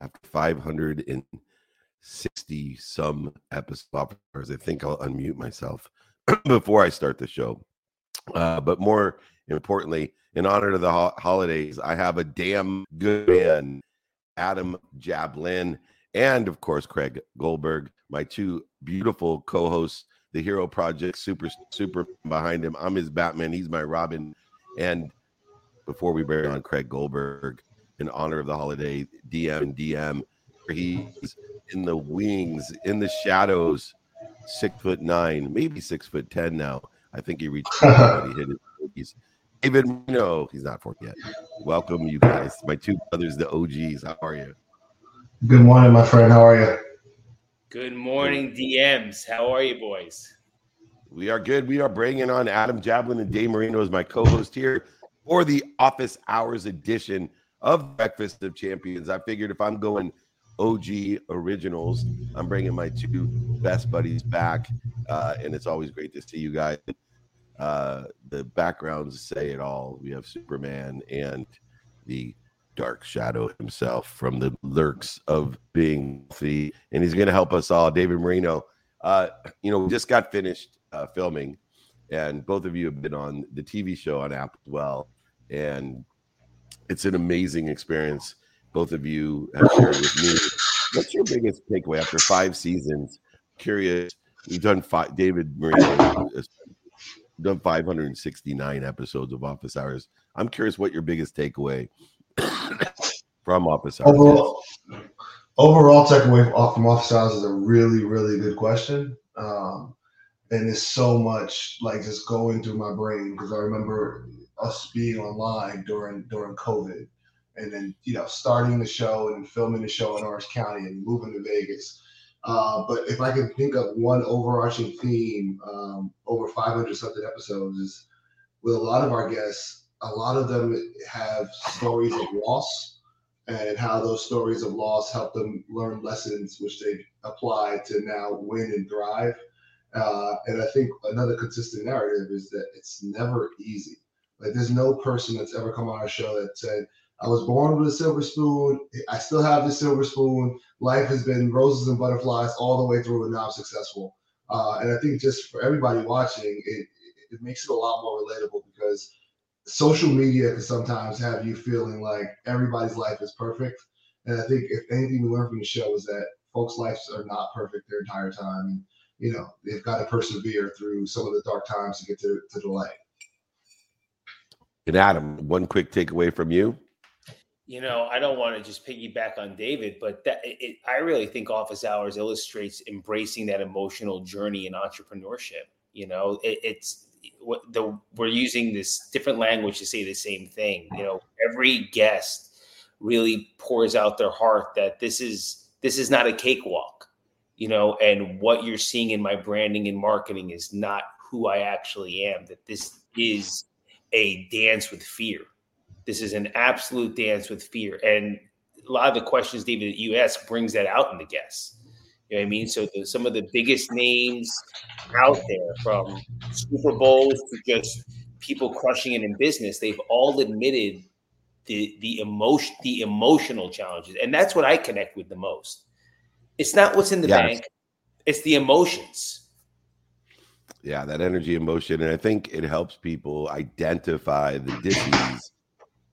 after 560 some episodes. I think I'll unmute myself before I start the show. Uh, but more importantly, in honor of the ho- holidays, I have a damn good man, Adam Jablin, and of course, Craig Goldberg, my two beautiful co hosts, the Hero Project, super, super behind him. I'm his Batman, he's my Robin. And before we bring on Craig Goldberg, in honor of the holiday, DM DM, he's in the wings, in the shadows, six foot nine, maybe six foot ten now. I think he reached. he hit his He's David No, he's not for yet. Welcome, you guys, my two brothers, the OGs. How are you? Good morning, my friend. How are you? Good morning, DMs. How are you, boys? We are good. We are bringing on Adam Jablin and Dave Marino as my co-host here for the Office Hours edition of Breakfast of Champions. I figured if I'm going OG originals, I'm bringing my two best buddies back, uh, and it's always great to see you guys. Uh, the backgrounds say it all. We have Superman and the Dark Shadow himself from the lurks of being the, and he's going to help us all. David Marino, uh, you know, we just got finished uh, filming, and both of you have been on the TV show on Apple as well, and it's an amazing experience. Both of you have shared with me. What's your biggest takeaway after five seasons? Curious. We've done five. David Marino done 569 episodes of Office Hours. I'm curious what your biggest takeaway from Office Hours overall, is. Overall takeaway from Office Hours is a really, really good question. Um, and it's so much like just going through my brain because I remember us being online during during COVID, and then you know starting the show and filming the show in Orange County and moving to Vegas. Uh, but if I can think of one overarching theme um, over 500 something episodes is with a lot of our guests, a lot of them have stories of loss and how those stories of loss help them learn lessons which they apply to now win and thrive. Uh, and I think another consistent narrative is that it's never easy. Like there's no person that's ever come on our show that said, I was born with a silver spoon. I still have the silver spoon. Life has been roses and butterflies all the way through, and now I'm successful. Uh, and I think just for everybody watching, it, it makes it a lot more relatable because social media can sometimes have you feeling like everybody's life is perfect. And I think if anything we learn from the show is that folks' lives are not perfect their entire time. And, you know, they've got to persevere through some of the dark times to get to, to the light. And Adam, one quick takeaway from you you know, I don't want to just piggyback on David, but that it, I really think Office Hours illustrates embracing that emotional journey in entrepreneurship. You know, it, it's what the we're using this different language to say the same thing. You know, every guest really pours out their heart that this is this is not a cakewalk. You know, and what you're seeing in my branding and marketing is not who I actually am. That this is a dance with fear this is an absolute dance with fear. And a lot of the questions, David, that you ask brings that out in the guests. You know what I mean? So the, some of the biggest names out there, from Super Bowls to just people crushing it in business, they've all admitted the the emotion, the emotional challenges, and that's what I connect with the most. It's not what's in the bank; it's the emotions. Yeah, that energy, emotion, and I think it helps people identify the disease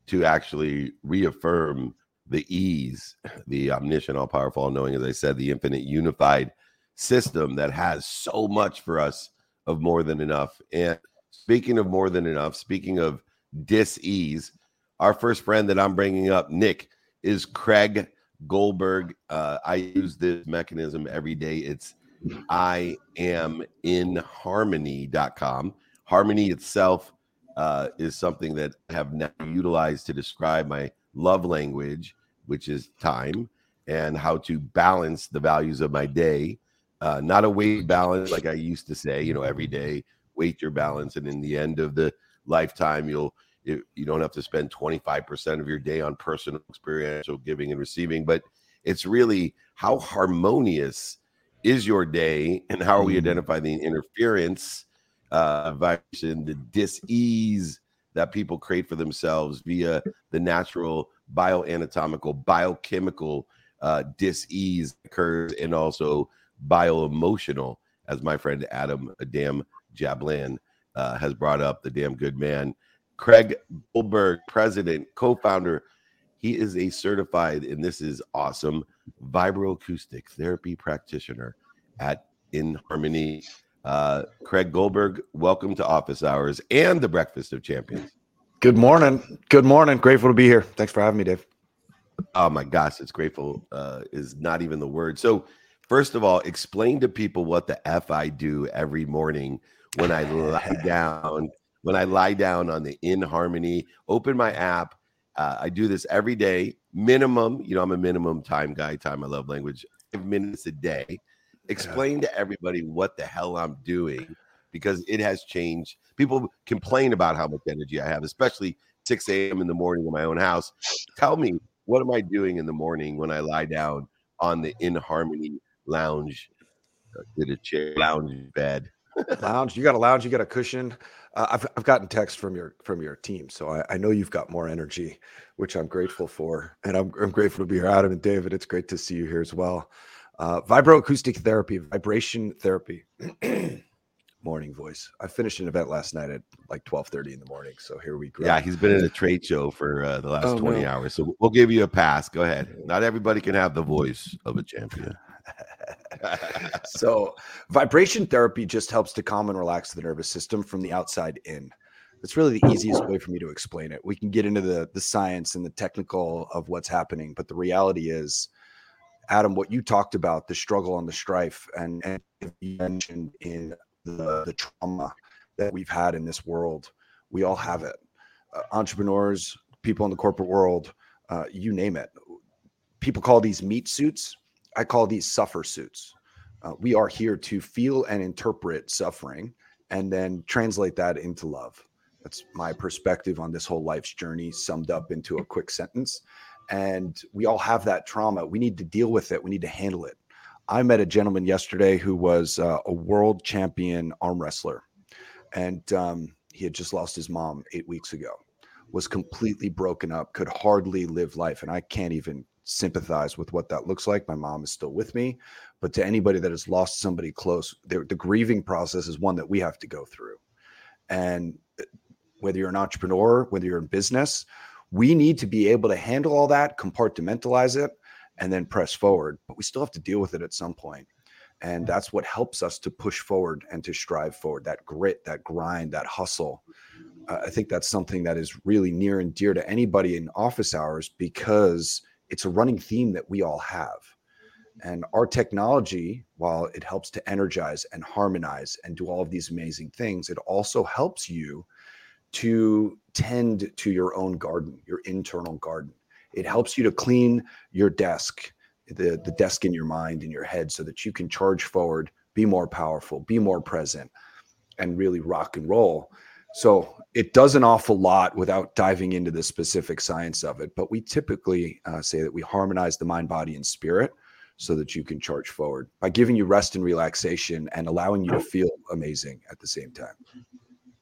to actually reaffirm the ease, the omniscient, all powerful, all knowing, as I said, the infinite unified system that has so much for us of more than enough. And speaking of more than enough, speaking of dis ease, our first friend that I'm bringing up, Nick, is Craig Goldberg. Uh, I use this mechanism every day. It's I am in harmony.com. Harmony itself uh, is something that I have now utilized to describe my love language, which is time, and how to balance the values of my day. Uh, not a weight balance like I used to say, you know, every day weight your balance, and in the end of the lifetime, you'll you, you don't have to spend 25% of your day on personal experiential giving and receiving, but it's really how harmonious is your day and how are we mm. identify the interference uh, vibration, the dis-ease that people create for themselves via the natural bioanatomical, biochemical uh, dis-ease occurs and also bio-emotional, as my friend Adam Adam Jablin uh, has brought up, the damn good man. Craig Goldberg, president, co-founder. He is a certified, and this is awesome, vibroacoustic therapy practitioner at In Harmony. Uh, Craig Goldberg, welcome to Office Hours and the Breakfast of Champions. Good morning. Good morning. Grateful to be here. Thanks for having me, Dave. Oh my gosh, it's grateful uh, is not even the word. So, first of all, explain to people what the f I do every morning when I lie down. When I lie down on the In Harmony, open my app. Uh, I do this every day, minimum. You know, I'm a minimum time guy. Time I love language. Five minutes a day. Explain to everybody what the hell I'm doing because it has changed. People complain about how much energy I have, especially 6 a.m. in the morning in my own house. Tell me what am I doing in the morning when I lie down on the In Harmony lounge, uh, did a chair lounge bed? Lounge. You got a lounge. You got a cushion. Uh, I've I've gotten text from your from your team, so I, I know you've got more energy, which I'm grateful for, and I'm I'm grateful to be here, Adam and David. It's great to see you here as well. Uh, vibroacoustic therapy, vibration therapy. morning voice. I finished an event last night at like 12:30 in the morning. So here we go. Yeah, he's been in a trade show for uh, the last oh, 20 no. hours. So we'll give you a pass. Go ahead. Not everybody can have the voice of a champion. so vibration therapy just helps to calm and relax the nervous system from the outside in. It's really the easiest way for me to explain it. We can get into the the science and the technical of what's happening, but the reality is Adam, what you talked about, the struggle and the strife, and, and you mentioned in the, the trauma that we've had in this world. We all have it. Uh, entrepreneurs, people in the corporate world, uh, you name it. People call these meat suits. I call these suffer suits. Uh, we are here to feel and interpret suffering and then translate that into love. That's my perspective on this whole life's journey, summed up into a quick sentence. And we all have that trauma. We need to deal with it, we need to handle it. I met a gentleman yesterday who was uh, a world champion arm wrestler, and um, he had just lost his mom eight weeks ago. Was completely broken up, could hardly live life, and I can't even sympathize with what that looks like. My mom is still with me, but to anybody that has lost somebody close, the, grieving process is one that we have to go through. And uh, whether you're an entrepreneur, whether you're in business, we need to be able to handle all that, compartmentalize it, and then press forward. But we still have to deal with it at some point. And that's what helps us to push forward and to strive forward that grit, that grind, that hustle. Uh, I think that's something that is really near and dear to anybody in office hours because it's a running theme that we all have. Mm-hmm. And our technology, while it helps to energize and harmonize and do all of these amazing things, it also helps you to tend to your own garden, your internal garden. It helps you to clean your desk, the, the desk in your mind, in your head, so that you can charge forward, be more powerful, be more present, and really rock and roll. So it does an awful lot without diving into the specific science of it. But we typically uh, say that we harmonize the mind, body, and spirit so that you can charge forward by giving you rest and relaxation and allowing you to feel amazing at the same time.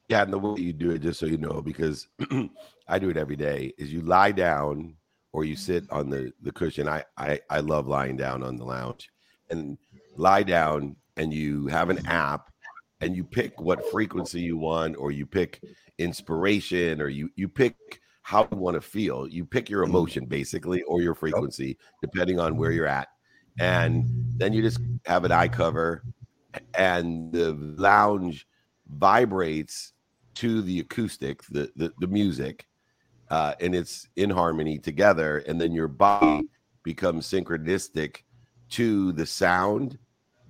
Yeah, and the way you do it, just so you know, because I do it every day, is you lie down or you sit on the the cushion. I I I love lying down on the lounge and lie down and you have an app and you pick what frequency you want or you pick inspiration or you you pick how you want to feel. You pick your mm. emotion basically or your frequency depending on where you're at. And then you just have an eye cover and the lounge vibrates to the acoustic, the the, the music uh, and it's in harmony together, and then your body becomes synchronistic to the sound,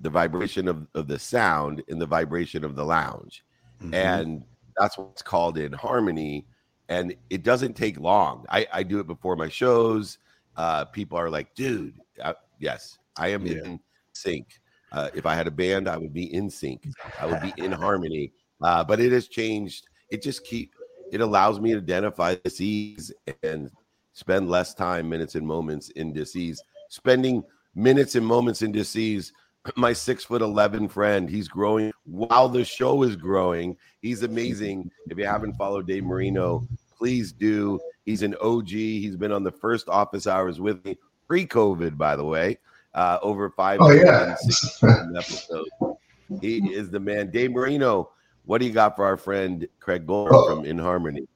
the vibration of, of the sound, and the vibration of the lounge. Mm-hmm. And that's what's called in harmony. And it doesn't take long. I, I do it before my shows. Uh, people are like, dude, uh, yes, I am yeah. in sync. Uh, if I had a band, I would be in sync. I would be in harmony. Uh, but it has changed. It just keep it allows me to identify the disease and spend less time, minutes, and moments in disease. Spending minutes and moments in disease. My six foot 11 friend, he's growing while the show is growing. He's amazing. If you haven't followed Dave Marino, please do. He's an OG. He's been on the first office hours with me pre-COVID, by the way. Uh, over five oh, yeah. episodes. He is the man. Dave Marino, what do you got for our friend Craig Gold oh. from In Harmony?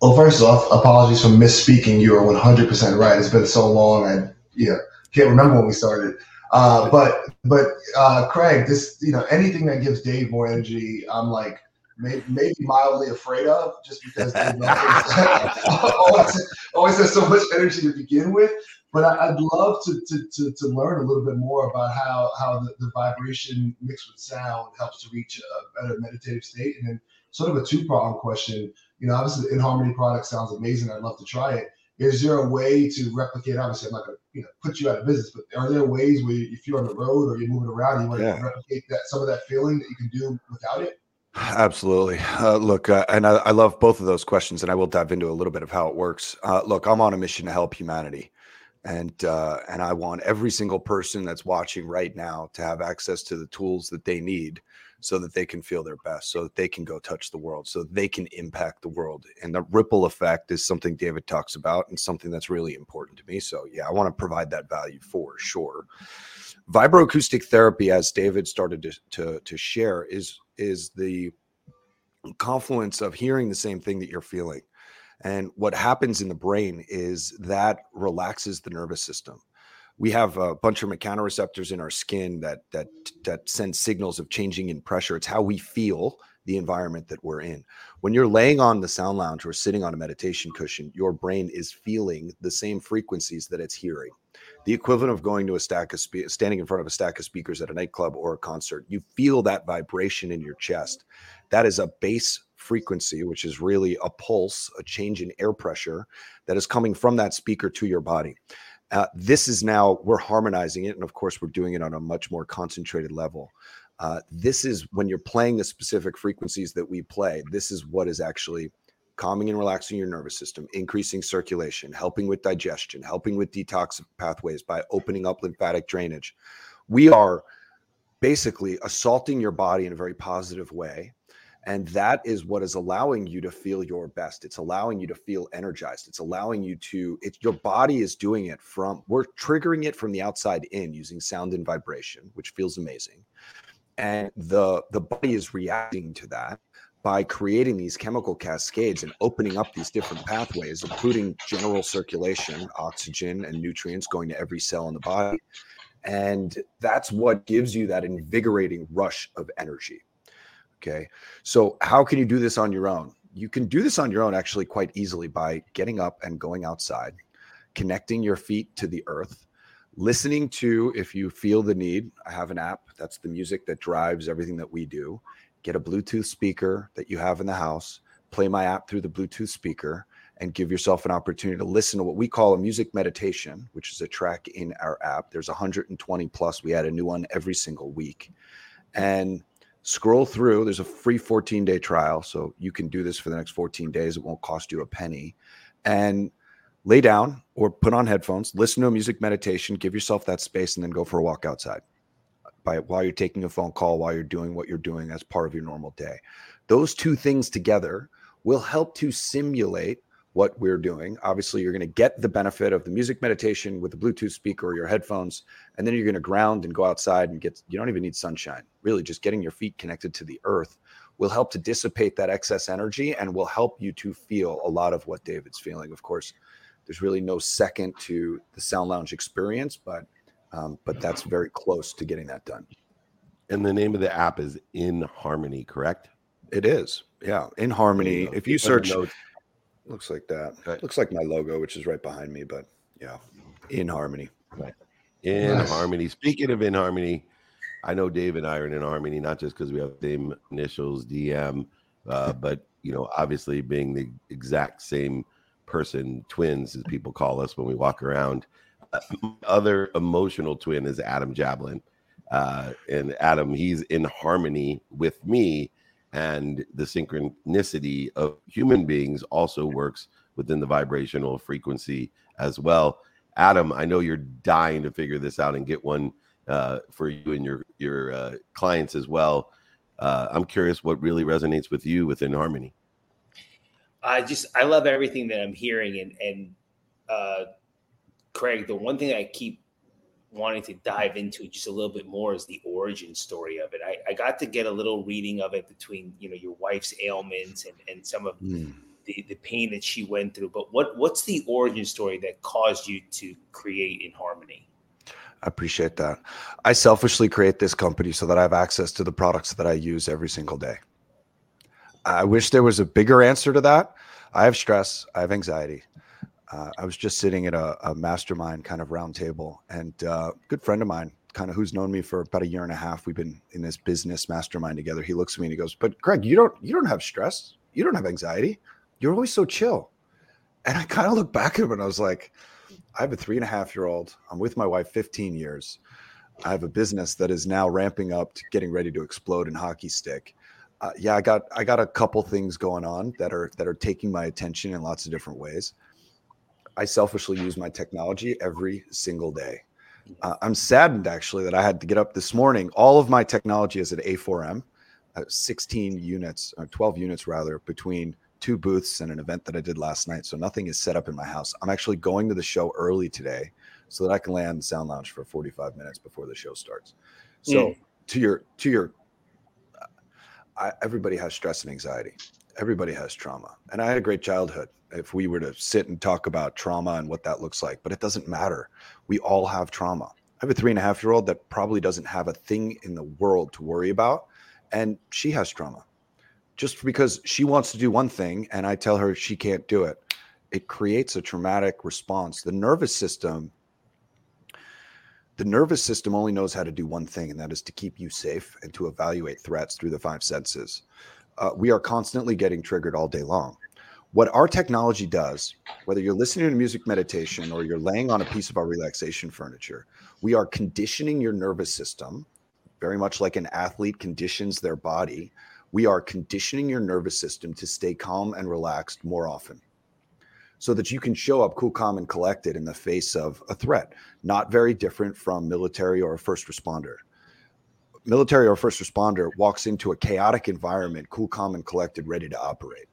Well, first off, apologies for misspeaking. You are 100% right. It's been so long. I yeah, can't remember when we started. Uh, but but uh, Craig, this you know anything that gives Dave more energy, I'm like maybe, maybe mildly afraid of, just because Dave always, always has so much energy to begin with. But I, would love to, to, to, to, learn a little bit more about how, how the, the vibration mixed with sound helps to reach a better meditative state. And then sort of a two pronged question. You know, obviously the In Harmony product sounds amazing. I'd love to try it. Is there a way to replicate? Obviously, I'm not going to you know put you out of business, but are there ways where if you're on the road or you're moving around, you want yeah. to replicate that some of that feeling that you can do without it? Absolutely. Uh, look, uh, and I, I, love both of those questions, and I will dive into a little bit of how it works. Uh, look, I'm on a mission to help humanity, and uh, and I want every single person that's watching right now to have access to the tools that they need, so that they can feel their best, so that they can go touch the world, so they can impact the world. And the ripple effect is something David talks about, and something that's really important to me. So yeah, I want to provide that value for sure. Vibroacoustic therapy, as David started to, to, to share, is is the confluence of hearing the same thing that you're feeling. And what happens in the brain is that relaxes the nervous system. We have a bunch of mechanoreceptors in our skin that that that send signals of changing in pressure. It's how we feel the environment that we're in. When you're laying on the sound lounge or sitting on a meditation cushion, your brain is feeling the same frequencies that it's hearing the equivalent of going to a stack of spe- standing in front of a stack of speakers at a nightclub or a concert. You feel that vibration in your chest. That is a bass frequency, which is really a pulse, a change in air pressure that is coming from that speaker to your body. Uh, this is now we're harmonizing it, and of course, we're doing it on a much more concentrated level. Uh, this is when you're playing the specific frequencies that we play. This is what is actually calming and relaxing your nervous system, increasing circulation, helping with digestion, helping with detox pathways by opening up lymphatic drainage. We are basically assaulting your body in a very positive way. And that is what is allowing you to feel your best. It's allowing you to feel energized. It's allowing you to, it's your body is doing it from, we're triggering it from the outside in using sound and vibration, which feels amazing. And the the body is reacting to that by creating these chemical cascades and opening up these different pathways, including general circulation, oxygen, and nutrients going to every cell in the body. And that's what gives you that invigorating rush of energy. Okay. So, how can you do this on your own? You can do this on your own actually quite easily by getting up and going outside, connecting your feet to the earth, listening to, if you feel the need, I have an app that's the music that drives everything that we do get a Bluetooth speaker that you have in the house, play my app through the Bluetooth speaker, and give yourself an opportunity to listen to what we call a music meditation, which is a track in our app. There's 120 plus. We add a new one every single week. And scroll through. There's a free 14 day trial. So you can do this for the next 14 days. It won't cost you a penny. And lay down or put on headphones, listen to a music meditation, give yourself that space, and then go for a walk outside by while you're taking a phone call, while you're doing what you're doing as part of your normal day. Those two things together will help to simulate what we're doing. Obviously, you're going to get the benefit of the music meditation with the Bluetooth speaker or your headphones, and then you're going to ground and go outside and get, you don't even need sunshine. Really, just getting your feet connected to the earth will help to dissipate that excess energy and will help you to feel a lot of what David's feeling. Of course, there's really no second to the Sound Lounge experience, but um, but that's very close to getting that done. And the name of the app is In Harmony, correct? It is. Yeah, In Harmony. If you search, looks like that. Right. Looks like my logo, which is right behind me. But yeah, In Harmony. Right. In nice. Harmony. Speaking of In Harmony, I know Dave and I are in Harmony, not just because we have the same initials, DM, uh, but you know, obviously being the exact same person, twins, as people call us when we walk around other emotional twin is Adam Jablin. Uh, and Adam, he's in harmony with me, and the synchronicity of human beings also works within the vibrational frequency as well. Adam, I know you're dying to figure this out and get one uh, for you and your your uh, clients as well. Uh, I'm curious what really resonates with you within harmony. I just I love everything that I'm hearing and and uh, Craig, the one thing I keep wanting to dive into just a little bit more is the origin story of it. I, I got to get a little reading of it between you know your wife's ailments and, and some of mm. the, the pain that she went through. But what what's the origin story that caused you to create in harmony? I appreciate that. I selfishly create this company so that I have access to the products that I use every single day. I wish there was a bigger answer to that. I have stress, I have anxiety. Uh, I was just sitting at a, a mastermind kind of roundtable, and uh, good friend of mine, kind of who's known me for about a year and a half, we've been in this business mastermind together. He looks at me and he goes, "But Greg, you don't you don't have stress, you don't have anxiety, you're always so chill." And I kind of look back at him and I was like, I have a three and a half year old. I'm with my wife 15 years. I have a business that is now ramping up to getting ready to explode in hockey stick. Uh, yeah, I got I got a couple things going on that are that are taking my attention in lots of different ways. I selfishly use my technology every single day. Uh, I'm saddened actually that I had to get up this morning. All of my technology is at A4M, uh, 16 units, or uh, 12 units rather, between two booths and an event that I did last night. So nothing is set up in my house. I'm actually going to the show early today so that I can land the sound lounge for 45 minutes before the show starts. So mm. to your to your I, everybody has stress and anxiety. Everybody has trauma. And I had a great childhood. If we were to sit and talk about trauma and what that looks like, but it doesn't matter. We all have trauma. I have a three and a half year old that probably doesn't have a thing in the world to worry about. And she has trauma just because she wants to do one thing and I tell her she can't do it, it creates a traumatic response. The nervous system, the nervous system only knows how to do one thing, and that is to keep you safe and to evaluate threats through the five senses. Uh, we are constantly getting triggered all day long. What our technology does, whether you're listening to music meditation or you're laying on a piece of our relaxation furniture, we are conditioning your nervous system, very much like an athlete conditions their body we are conditioning your nervous system to stay calm and relaxed more often so that you can show up cool, calm, and collected in the face of a threat, not very different from military or a first responder. Military or first responder walks into a chaotic environment, cool, calm, and collected, ready to operate.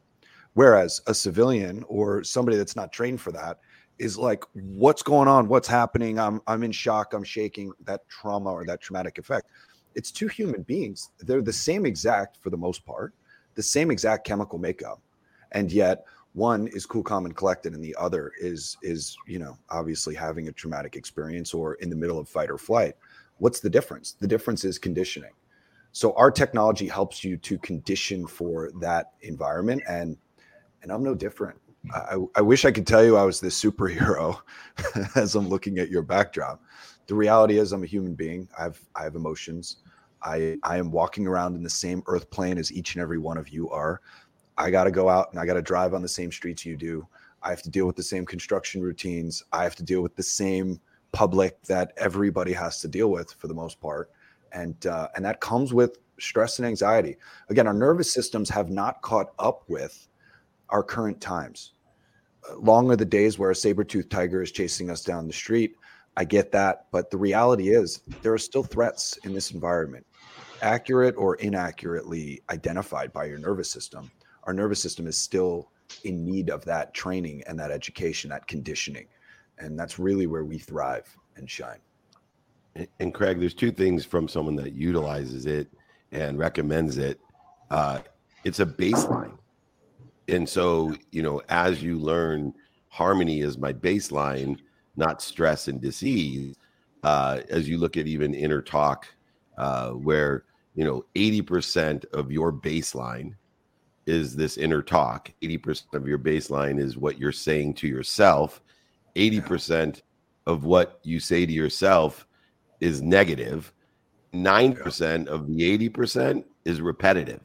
Whereas a civilian or somebody that's not trained for that is like, what's going on? What's happening? I'm I'm in shock. I'm shaking. That trauma or that traumatic effect it's two human beings. They're the same exact for the most part, the same exact chemical makeup, and yet one is cool, calm, and collected, and the other is is you know obviously having a traumatic experience or in the middle of fight or flight. What's the difference? The difference is conditioning. So our technology helps you to condition for that environment, and and I'm no different. I, I wish I could tell you I was this superhero as I'm looking at your backdrop the reality is I'm a human being. I have I have emotions. I I am walking around in the same earth plane as each and every one of you are. I got to go out and I got to drive on the same streets you do. I have to deal with the same construction routines. I have to deal with the same public that everybody has to deal with for the most part, and uh, and that comes with stress and anxiety. Again, our nervous systems have not caught up with our current times. Long are the days where a saber-toothed tiger is chasing us down the street I get that. But the reality is, there are still threats in this environment, accurate or inaccurately identified by your nervous system. Our nervous system is still in need of that training and that education, that conditioning. And that's really where we thrive and shine. And Craig, there's two things from someone that utilizes it and recommends it. Uh, it's a baseline. And so, you know, as you learn harmony is my baseline, not stress and disease. Uh, as you look at even inner talk, uh, where you know 80% of your baseline is this inner talk, 80% of your baseline is what you're saying to yourself, 80% of what you say to yourself is negative, 9% of the 80% is repetitive.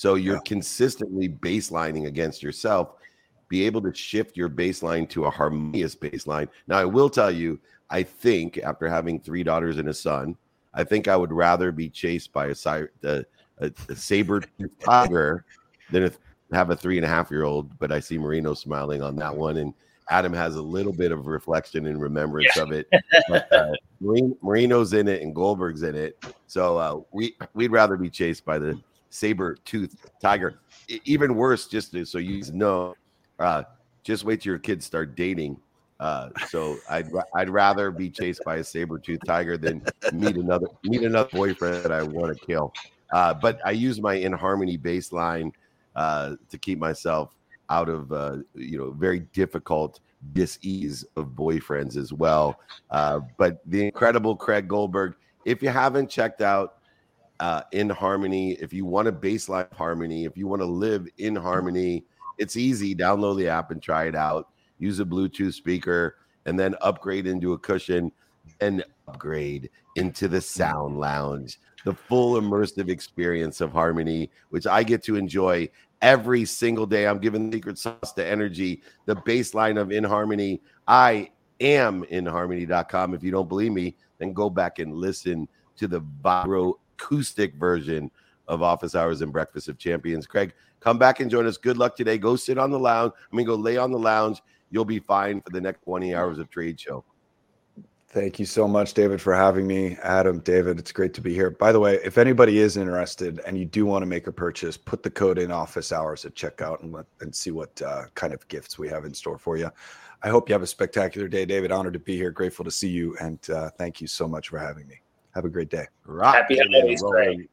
So you're yeah. consistently baselining against yourself be able to shift your baseline to a harmonious baseline. Now, I will tell you, I think after having three daughters and a son, I think I would rather be chased by a, a, a, a saber tiger than have a three and a half year old. But I see Marino smiling on that one, and Adam has a little bit of reflection and remembrance yeah. of it. But, uh, Marino's in it and Goldberg's in it, so uh, we we'd rather be chased by the saber tooth tiger. Even worse, just so you know, uh, just wait till your kids start dating. Uh, so I'd I'd rather be chased by a saber tooth tiger than meet another meet another boyfriend that I want to kill. Uh, but I use my in harmony baseline uh, to keep myself out of uh, you know very difficult dis-ease of boyfriends as well. Uh, but the incredible Craig Goldberg. If you haven't checked out uh, in harmony, if you want a baseline harmony, if you want to live in harmony, it's easy. Download the app and try it out. Use a Bluetooth speaker and then upgrade into a cushion and upgrade into the sound lounge, the full immersive experience of harmony, which I get to enjoy every single day. I'm giving secret sauce to energy, the baseline of in harmony. I am in harmony.com. If you don't believe me, then go back and listen to the vibro acoustic version of Office Hours and Breakfast of Champions. Craig, come back and join us. Good luck today. Go sit on the lounge. I mean, go lay on the lounge. You'll be fine for the next 20 hours of trade show. Thank you so much, David, for having me. Adam, David, it's great to be here. By the way, if anybody is interested and you do want to make a purchase, put the code in office hours at checkout and let and see what uh, kind of gifts we have in store for you. I hope you have a spectacular day, David. Honored to be here. Grateful to see you, and uh, thank you so much for having me. Have a great day. Rock Happy holidays, Craig.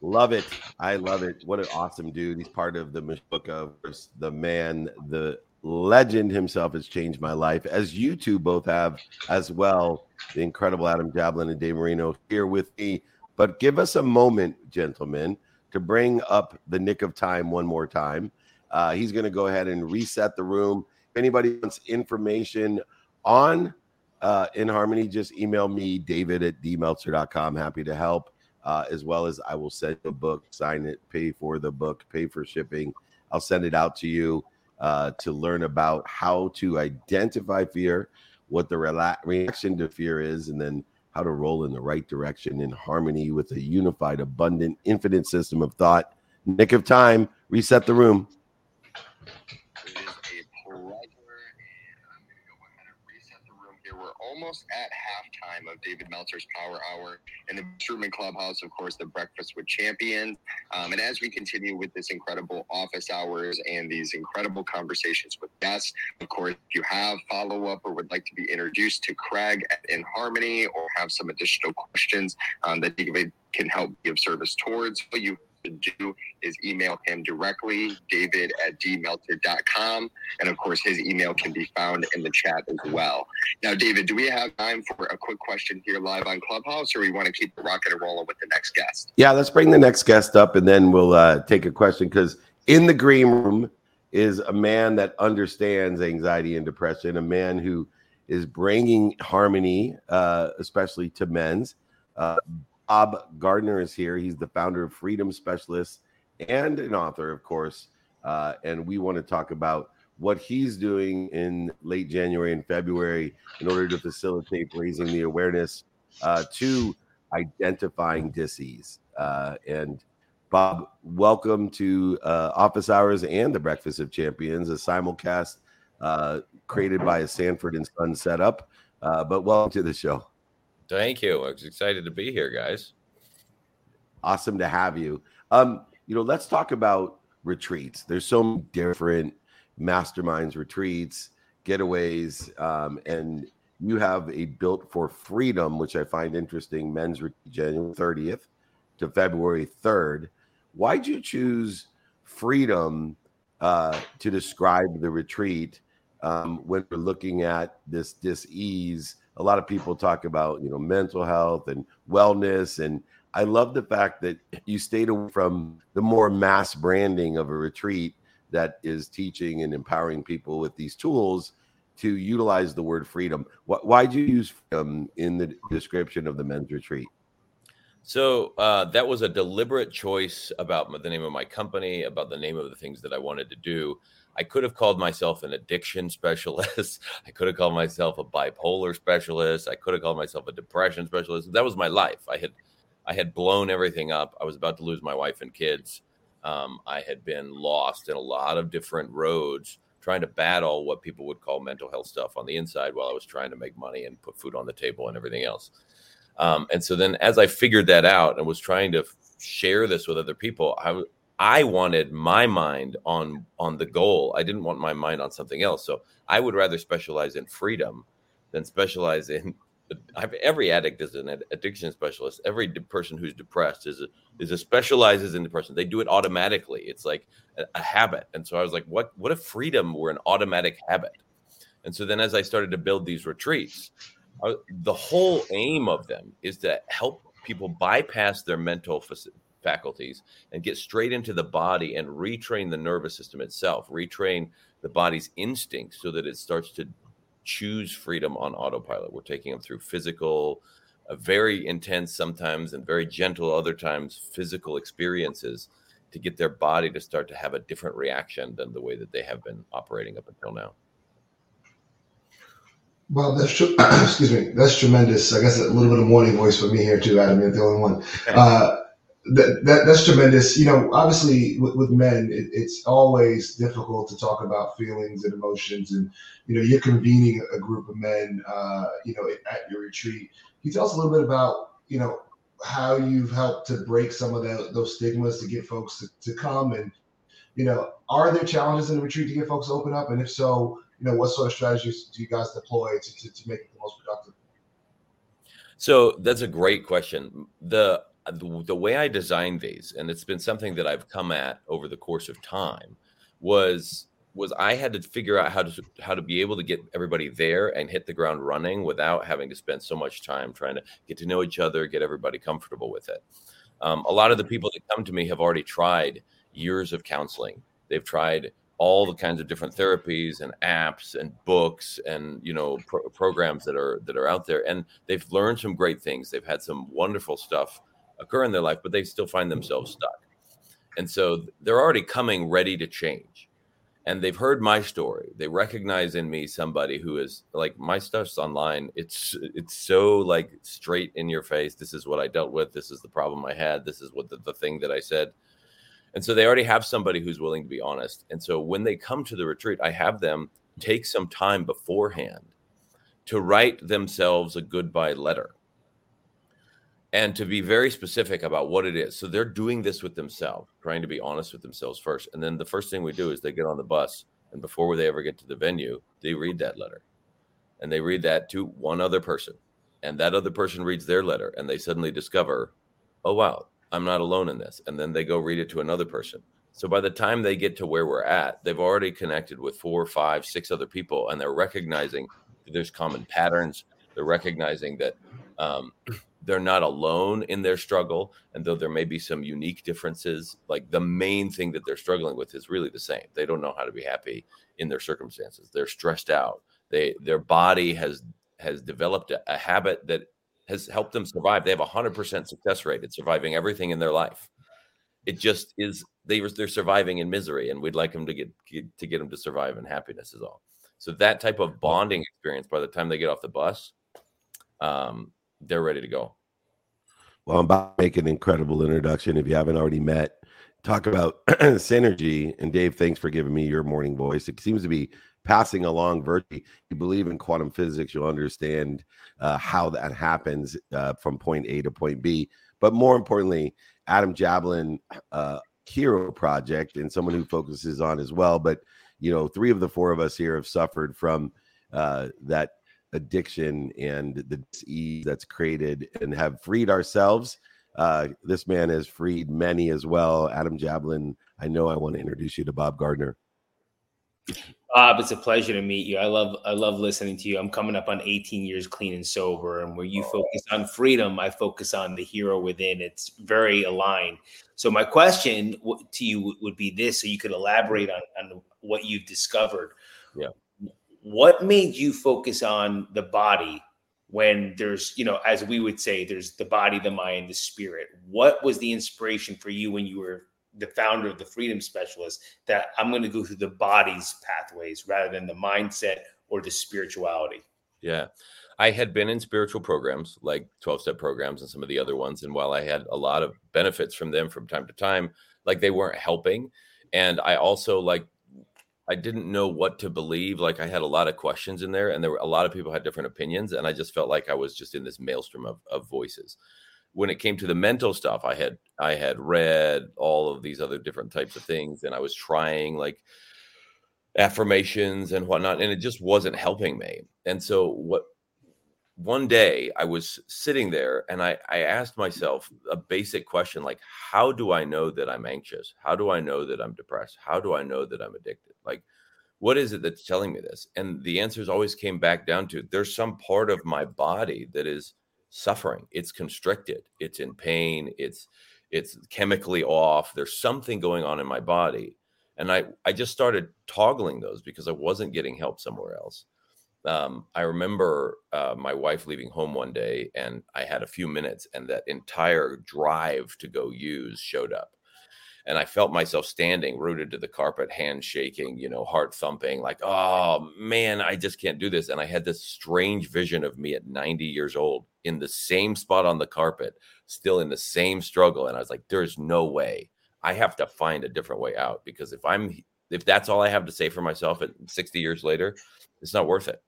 Love it. I love it. What an awesome dude. He's part of the book of the man, the legend himself has changed my life, as you two both have as well. The incredible Adam Jablin and Dave Marino here with me. But give us a moment, gentlemen, to bring up the nick of time one more time. Uh, he's going to go ahead and reset the room. If anybody wants information on uh, In Harmony, just email me, david at dmeltzer.com. Happy to help, uh, as well as I will send the book, sign it, pay for the book, pay for shipping. I'll send it out to you uh, to learn about how to identify fear, what the rela- reaction to fear is, and then how to roll in the right direction in harmony with a unified, abundant, infinite system of thought. Nick of time, reset the room. Almost at halftime of David Meltzer's Power Hour in the Truman Clubhouse, of course, the Breakfast with Champions. Um, and as we continue with this incredible office hours and these incredible conversations with guests, of course, if you have follow up or would like to be introduced to Craig in Harmony or have some additional questions um, that you can help give service towards, you do is email him directly, david at dmeltzer.com. And of course, his email can be found in the chat as well. Now, David, do we have time for a quick question here live on Clubhouse, or we want to keep the rocket and rolling with the next guest? Yeah, let's bring the next guest up and then we'll uh, take a question because in the green room is a man that understands anxiety and depression, a man who is bringing harmony, uh, especially to men's. Uh, Bob Gardner is here. He's the founder of Freedom Specialists and an author, of course. Uh, and we want to talk about what he's doing in late January and February in order to facilitate raising the awareness uh, to identifying disease. Uh, and Bob, welcome to uh, Office Hours and the Breakfast of Champions, a simulcast uh, created by a Sanford and Son setup. Uh, but welcome to the show. Thank you. I was excited to be here, guys. Awesome to have you. Um, you know, let's talk about retreats. There's so many different masterminds, retreats, getaways, um, and you have a built for freedom, which I find interesting. Men's retreat, January 30th to February 3rd. Why'd you choose freedom uh, to describe the retreat um, when we're looking at this dis ease? A lot of people talk about you know mental health and wellness and i love the fact that you stayed away from the more mass branding of a retreat that is teaching and empowering people with these tools to utilize the word freedom. Why did you use freedom in the description of the men's retreat? So uh, that was a deliberate choice about the name of my company about the name of the things that i wanted to do I could have called myself an addiction specialist. I could have called myself a bipolar specialist. I could have called myself a depression specialist. That was my life. I had I had blown everything up. I was about to lose my wife and kids. Um, I had been lost in a lot of different roads trying to battle what people would call mental health stuff on the inside while I was trying to make money and put food on the table and everything else. Um, and so then as I figured that out and was trying to share this with other people, I I wanted my mind on on the goal. I didn't want my mind on something else. So I would rather specialize in freedom than specialize in. Every addict is an addiction specialist. Every person who's depressed is a, is a specializes in depression. They do it automatically. It's like a, a habit. And so I was like, what what if freedom were an automatic habit? And so then as I started to build these retreats, uh, the whole aim of them is to help people bypass their mental faculties and get straight into the body and retrain the nervous system itself, retrain the body's instincts so that it starts to choose freedom on autopilot. We're taking them through physical, uh, very intense sometimes and very gentle other times physical experiences to get their body to start to have a different reaction than the way that they have been operating up until now. Well, that's true. excuse me. That's tremendous. I guess a little bit of morning voice for me here too, Adam. You're the only one. Uh, that, that that's tremendous. You know, obviously with, with men, it, it's always difficult to talk about feelings and emotions, and you know, you're convening a group of men, uh, you know, at your retreat. Can you tell us a little bit about, you know, how you've helped to break some of the, those stigmas to get folks to, to come, and you know, are there challenges in the retreat to get folks to open up, and if so, you know, what sort of strategies do you guys deploy to, to, to make it the most productive? So that's a great question. The the, the way I designed these, and it's been something that I've come at over the course of time, was was I had to figure out how to how to be able to get everybody there and hit the ground running without having to spend so much time trying to get to know each other, get everybody comfortable with it. Um, a lot of the people that come to me have already tried years of counseling. They've tried all the kinds of different therapies and apps and books and you know pro- programs that are that are out there and they've learned some great things they've had some wonderful stuff occur in their life, but they still find themselves mm-hmm. stuck. And so they're already coming ready to change. And they've heard my story. They recognize in me somebody who is like my stuff's online. It's it's so like straight in your face. This is what I dealt with. This is the problem I had. This is what the, the thing that I said. And so they already have somebody who's willing to be honest. And so when they come to the retreat, I have them take some time beforehand to write themselves a goodbye letter and to be very specific about what it is. So they're doing this with themselves, trying to be honest with themselves first. And then the first thing we do is they get on the bus, and before they ever get to the venue, they read that letter. And they read that to one other person. And that other person reads their letter, and they suddenly discover, oh, wow, I'm not alone in this. And then they go read it to another person. So by the time they get to where we're at, they've already connected with four, five, six other people, and they're recognizing there's common patterns. They're recognizing that um, they're not alone in their struggle and though there may be some unique differences like the main thing that they're struggling with is really the same. They don't know how to be happy in their circumstances. They're stressed out. They their body has has developed a, a habit that has helped them survive. They have a 100% success rate at surviving everything in their life. It just is they they're surviving in misery and we'd like them to get, get to get them to survive in happiness is all. So that type of bonding experience by the time they get off the bus um, they're ready to go. Well, I'm about to make an incredible introduction. If you haven't already met, talk about synergy. And Dave, thanks for giving me your morning voice. It seems to be passing along virtually. You believe in quantum physics, you'll understand uh, how that happens uh, from point A to point B. But more importantly, Adam Jablin, uh, Hero Project, and someone who focuses on as well. But you know, three of the four of us here have suffered from uh, that addiction and the disease that's created and have freed ourselves. Uh, this man has freed many as well. Adam Jablin, I know I want to introduce you to Bob Gardner. Bob, it's a pleasure to meet you. I love I love listening to you. I'm coming up on 18 years clean and sober, and where you oh. focus on freedom, I focus on the hero within. It's very aligned. So my question to you would be this: so you could elaborate on, on what you've discovered. Yeah what made you focus on the body when there's you know as we would say there's the body the mind the spirit? What was the inspiration for you when you were the founder of the freedom specialist that i'm going to go through the body's pathways rather than the mindset or the spirituality? Yeah. I had been in spiritual programs like 12 step programs and some of the other ones and while i had a lot of benefits from them from time to time like they weren't helping. And i also like I didn't know what to believe. Like I had a lot of questions in there, and there were a lot of people had different opinions, and I just felt like I was just in this maelstrom of, of voices. when it came to the mental stuff, I had I had read all of these other different types of things, and I was trying like affirmations and whatnot, and it just wasn't helping me. And so what one day I was sitting there and I, I asked myself a basic question like, how do I know that I'm anxious? How do I know that I'm depressed? How do I know that I'm addicted? Like, what is it that's telling me this? And the answers always came back down to there's some part of my body that is suffering. It's constricted. It's in pain. It's it's chemically off. There's something going on in my body. And I I just started toggling those because I wasn't getting help somewhere else um, I remember uh, my wife leaving home one day and I had a few minutes, and that entire drive to go use showed up. And I felt myself standing rooted to the carpet, hands shaking, you know, heart thumping, like, oh man, I just can't do this. And I had this strange vision of me at 90 years old in the same spot on the carpet, still in the same struggle. And I was like, there's no way. I have to find a different way out because if I'm, if that's all I have to say for myself at 60 years later, it's not worth it.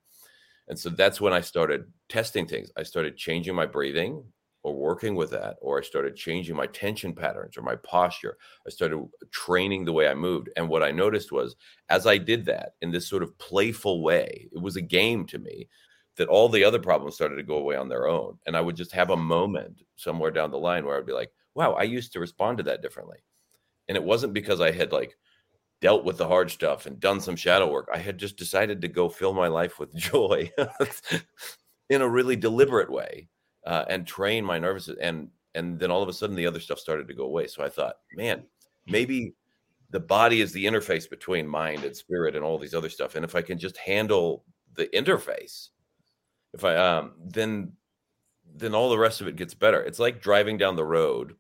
And so that's when I started testing things. I started changing my breathing or working with that, or I started changing my tension patterns or my posture. I started training the way I moved. And what I noticed was as I did that in this sort of playful way, it was a game to me that all the other problems started to go away on their own. And I would just have a moment somewhere down the line where I'd be like, wow, I used to respond to that differently. And it wasn't because I had like dealt with the hard stuff and done some shadow work. I had just decided to go fill my life with joy in a really deliberate way uh, and train my nervous and and then all of a sudden the other stuff started to go away. So I thought, man, maybe the body is the interface between mind and spirit and all these other stuff. And if I can just handle the interface, if I um then then all the rest of it gets better. It's like driving down the road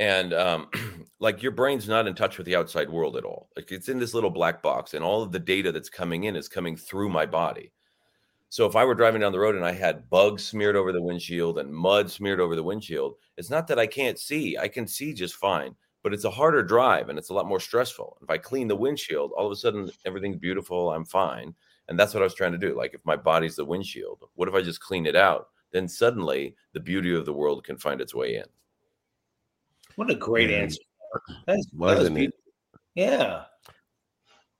and um, like your brain's not in touch with the outside world at all. Like it's in this little black box and all of the data that's coming in is coming through my body. So if i were driving down the road and i had bugs smeared over the windshield and mud smeared over the windshield it's not that i can't see. I can see just fine but it's a harder drive and it's a lot more stressful. If i clean the windshield all of a sudden everything's beautiful i'm fine and that's what i was trying to do. Like if my body's the windshield what if i just clean it out? Then suddenly the beauty of the world can find its way in what a great and answer. That's, wasn't that was it? Yeah.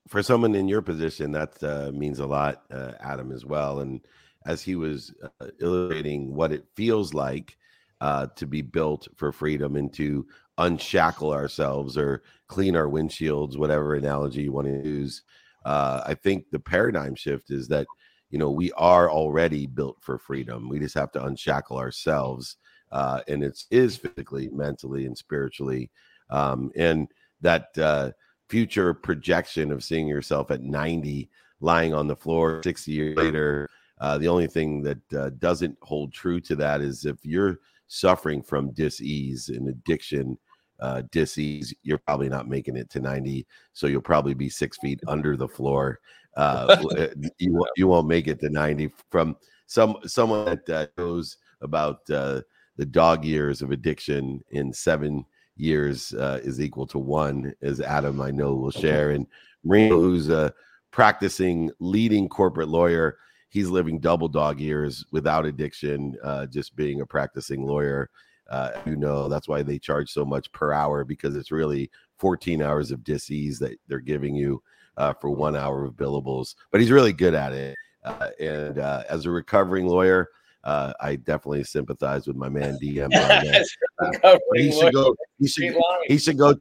For someone in your position, that uh, means a lot, uh, Adam, as well. And as he was uh, illustrating what it feels like uh, to be built for freedom and to unshackle ourselves or clean our windshields, whatever analogy you want to use, uh, I think the paradigm shift is that you know we are already built for freedom. We just have to unshackle ourselves uh, and it is physically, mentally, and spiritually. Um, and that uh, future projection of seeing yourself at 90, lying on the floor 60 years later. Uh, the only thing that uh, doesn't hold true to that is if you're suffering from disease and addiction, uh, disease, you're probably not making it to 90. So you'll probably be six feet under the floor. Uh, uh you, you won't make it to 90 from some someone that uh, knows about uh, the dog years of addiction in seven years uh, is equal to one, as Adam I know will share. And Marino, who's a practicing leading corporate lawyer, he's living double dog years without addiction, uh, just being a practicing lawyer. Uh, you know, that's why they charge so much per hour because it's really 14 hours of disease that they're giving you uh, for one hour of billables. But he's really good at it. Uh, and uh, as a recovering lawyer, uh, I definitely sympathize with my man DM. uh, he should go. He should. He should go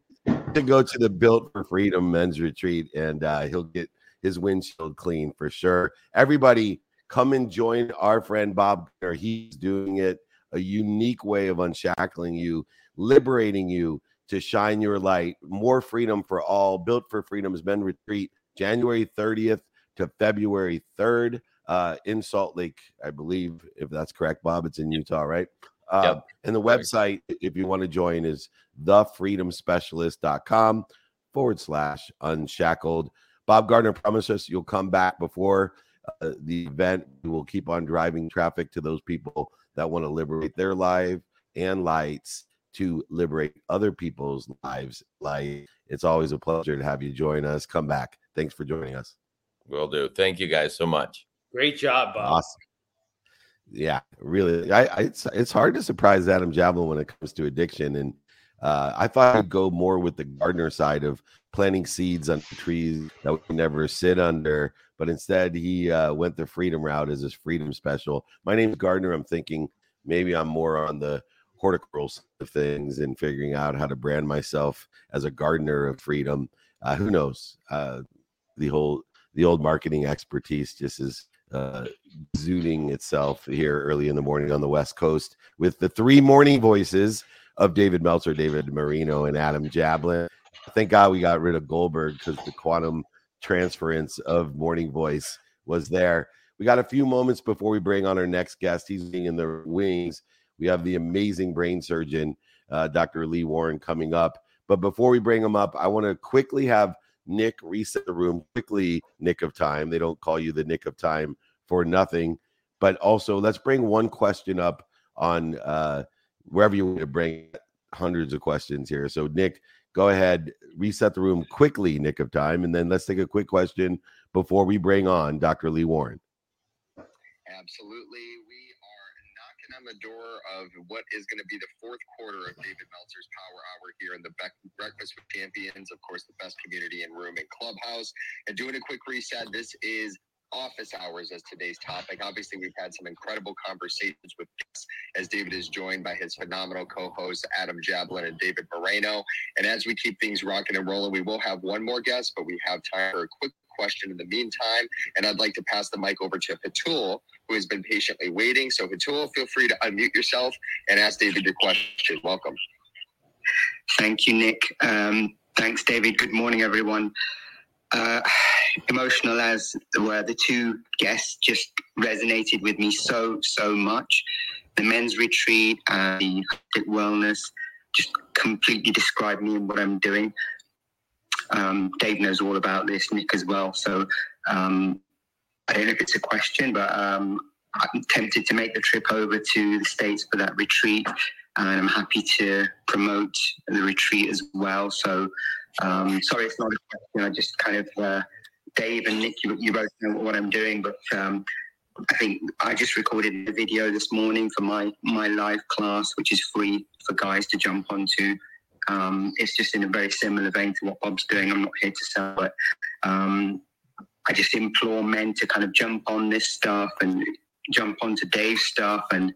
to go to the Built for Freedom Men's Retreat, and uh, he'll get his windshield clean for sure. Everybody, come and join our friend Bob. He's doing it a unique way of unshackling you, liberating you to shine your light. More freedom for all. Built for Freedom's Men Retreat, January 30th to February 3rd uh, in Salt Lake, I believe, if that's correct, Bob. It's in Utah, right? Uh, yep. And the website, if you want to join, is thefreedomspecialist.com forward slash unshackled. Bob Gardner promised us you'll come back before uh, the event. We will keep on driving traffic to those people that want to liberate their life and lights to liberate other people's lives. Like it's always a pleasure to have you join us. Come back. Thanks for joining us. Will do. Thank you guys so much. Great job, Bob. Awesome. Yeah, really. I, I it's it's hard to surprise Adam Jablin when it comes to addiction, and uh, I thought I'd go more with the gardener side of planting seeds under trees that we never sit under, but instead he uh, went the freedom route as his freedom special. My name's Gardner. I'm thinking maybe I'm more on the horticultural side of things and figuring out how to brand myself as a gardener of freedom. Uh, who knows? Uh, the whole the old marketing expertise just is uh, exuding itself here early in the morning on the West Coast with the three morning voices of David Meltzer, David Marino, and Adam Jablin. Thank God we got rid of Goldberg because the quantum transference of morning voice was there. We got a few moments before we bring on our next guest. He's being in the wings. We have the amazing brain surgeon, uh, Dr. Lee Warren, coming up. But before we bring him up, I want to quickly have Nick reset the room quickly, Nick of time. They don't call you the Nick of time for nothing. But also, let's bring one question up on uh, wherever you want to bring hundreds of questions here. So, Nick, go ahead, reset the room quickly, Nick of time, and then let's take a quick question before we bring on Dr. Lee Warren. Absolutely. We are knocking on the door of what is going to be the fourth quarter of David Meltzer's Power Hour here in the Breakfast with Champions, of course, the best community and room and clubhouse. And doing a quick reset, this is office hours as today's topic. Obviously, we've had some incredible conversations with guests as David is joined by his phenomenal co-hosts Adam Jablin and David Marino. And as we keep things rocking and rolling, we will have one more guest, but we have time for a quick question in the meantime. And I'd like to pass the mic over to Hatul, who has been patiently waiting. So Hatul, feel free to unmute yourself and ask David your question. Welcome. Thank you, Nick. Um, thanks, David. Good morning, everyone uh, emotional as were the two guests just resonated with me so so much the men's retreat and the wellness just completely described me and what i'm doing um, dave knows all about this nick as well so um, i don't know if it's a question but um, i'm tempted to make the trip over to the states for that retreat and i'm happy to promote the retreat as well so um, sorry, it's not a question. I just kind of, uh, Dave and Nick, you, you, both know what I'm doing, but um, I think I just recorded a video this morning for my my live class, which is free for guys to jump onto. Um, it's just in a very similar vein to what Bob's doing. I'm not here to sell it. Um, I just implore men to kind of jump on this stuff and jump onto Dave's stuff and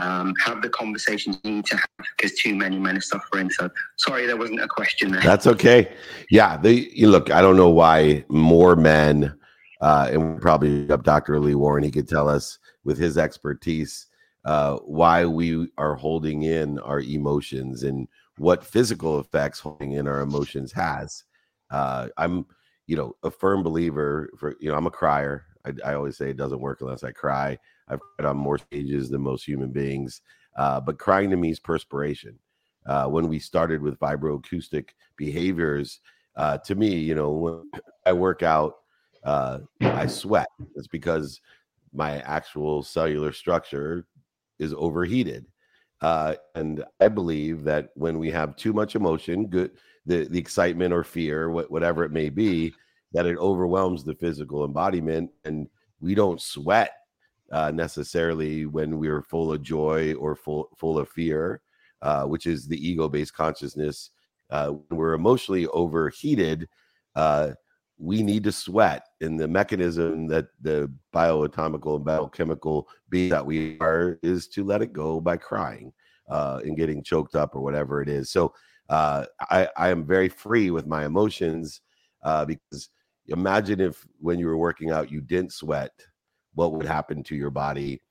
um, have the conversations you need to have because too many men are suffering. So sorry, there wasn't a question there. That's okay. Yeah, you look. I don't know why more men, uh, and probably Dr. Lee Warren. He could tell us with his expertise uh, why we are holding in our emotions and what physical effects holding in our emotions has. Uh, I'm, you know, a firm believer for you know I'm a crier. I, I always say it doesn't work unless I cry. I've cried on more stages than most human beings. Uh, but crying to me is perspiration. Uh, when we started with vibroacoustic behaviors, uh, to me, you know, when I work out, uh, I sweat. It's because my actual cellular structure is overheated. Uh, and I believe that when we have too much emotion, good, the, the excitement or fear, whatever it may be, that it overwhelms the physical embodiment and we don't sweat uh, necessarily when we're full of joy or full full of fear, uh, which is the ego-based consciousness. Uh, when we're emotionally overheated, uh, we need to sweat, and the mechanism that the bioatomical and biochemical being that we are is to let it go by crying uh, and getting choked up or whatever it is. So uh, I, I am very free with my emotions because imagine if when you were working out you didn't sweat what would happen to your body.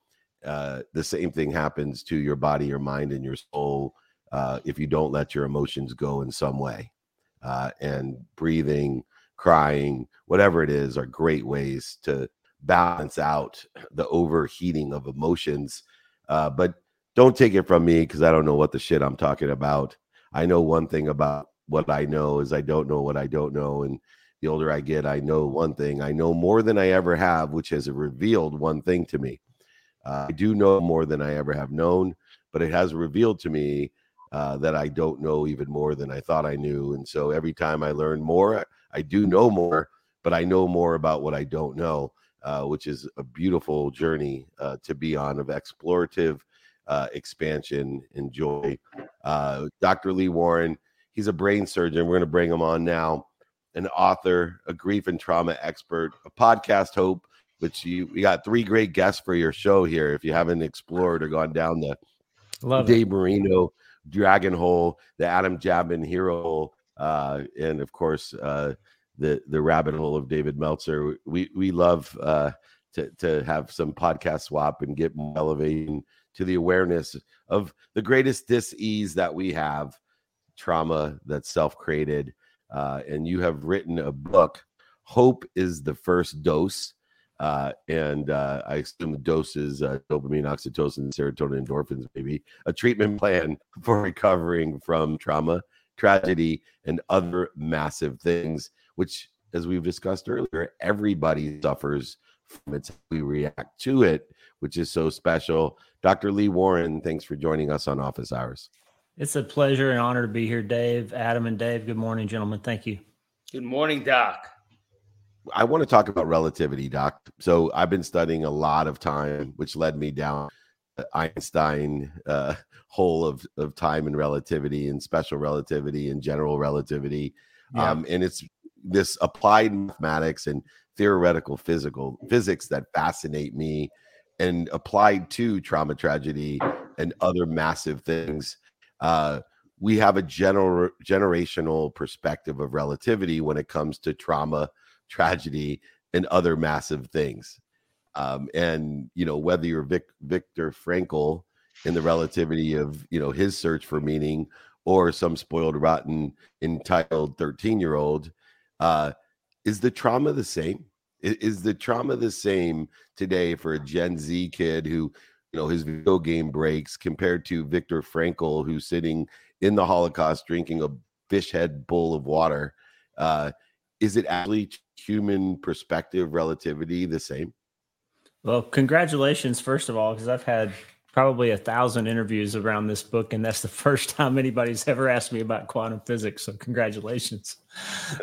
Uh, the same thing happens to your body, your mind, and your soul uh, if you don't let your emotions go in some way. Uh, and breathing, crying, whatever it is, are great ways to balance out the overheating of emotions. Uh, but don't take it from me because I don't know what the shit I'm talking about. I know one thing about what I know is I don't know what I don't know. And the older I get, I know one thing. I know more than I ever have, which has revealed one thing to me. Uh, I do know more than I ever have known, but it has revealed to me uh, that I don't know even more than I thought I knew. And so every time I learn more, I do know more, but I know more about what I don't know. uh, which is a beautiful journey uh, to be on of explorative uh, expansion and joy. Uh, Dr. Lee Warren, he's a brain surgeon. We're going to bring him on now. An author, a grief and trauma expert, a podcast hope, which you we got three great guests for your show here. If you haven't explored or gone down the Love Dave Marino Dragon Hole, the Adam Jablin Hero uh, and of course uh, the the rabbit hole of David Meltzer. We we love uh, to to have some podcast swap and get elevating to the awareness of the greatest dis-ease that we have, trauma that's self-created. Uh, and you have written a book. Hope is the first dose. Uh, and uh, I assume the dose is uh, dopamine, oxytocin, serotonin, endorphins, maybe a treatment plan for recovering from trauma, tragedy, and other massive things, which, as we've discussed earlier, everybody suffers from it. We react to it, which is so special. Dr. Lee Warren, thanks for joining us on Office Hours. It's a pleasure and honor to be here, Dave, Adam, and Dave. Good morning, gentlemen. Thank you. Good morning, Doc. I want to talk about relativity, Doc. So I've been studying a lot of time, which led me down the Einstein uh, hole of, of time and relativity and special relativity and general relativity. Yeah. Um, and it's this applied mathematics and theoretical physical physics that fascinate me and applied to trauma tragedy and other massive things uh, we have a general generational perspective of relativity when it comes to trauma tragedy and other massive things um, and you know whether you're Vic, Viktor Frankl in the relativity of you know his search for meaning or some spoiled rotten entitled 13 year old uh, is the trauma the same? Is the trauma the same today for a gen z kid who you know his video game breaks compared to Viktor Frankl who's sitting in the holocaust drinking a fish head bowl of water? Uh, is it actually human perspective relativity the same Well, congratulations, first of all, because I've had probably a thousand interviews around this book, and that's the first time anybody's ever asked me about quantum physics. So, congratulations.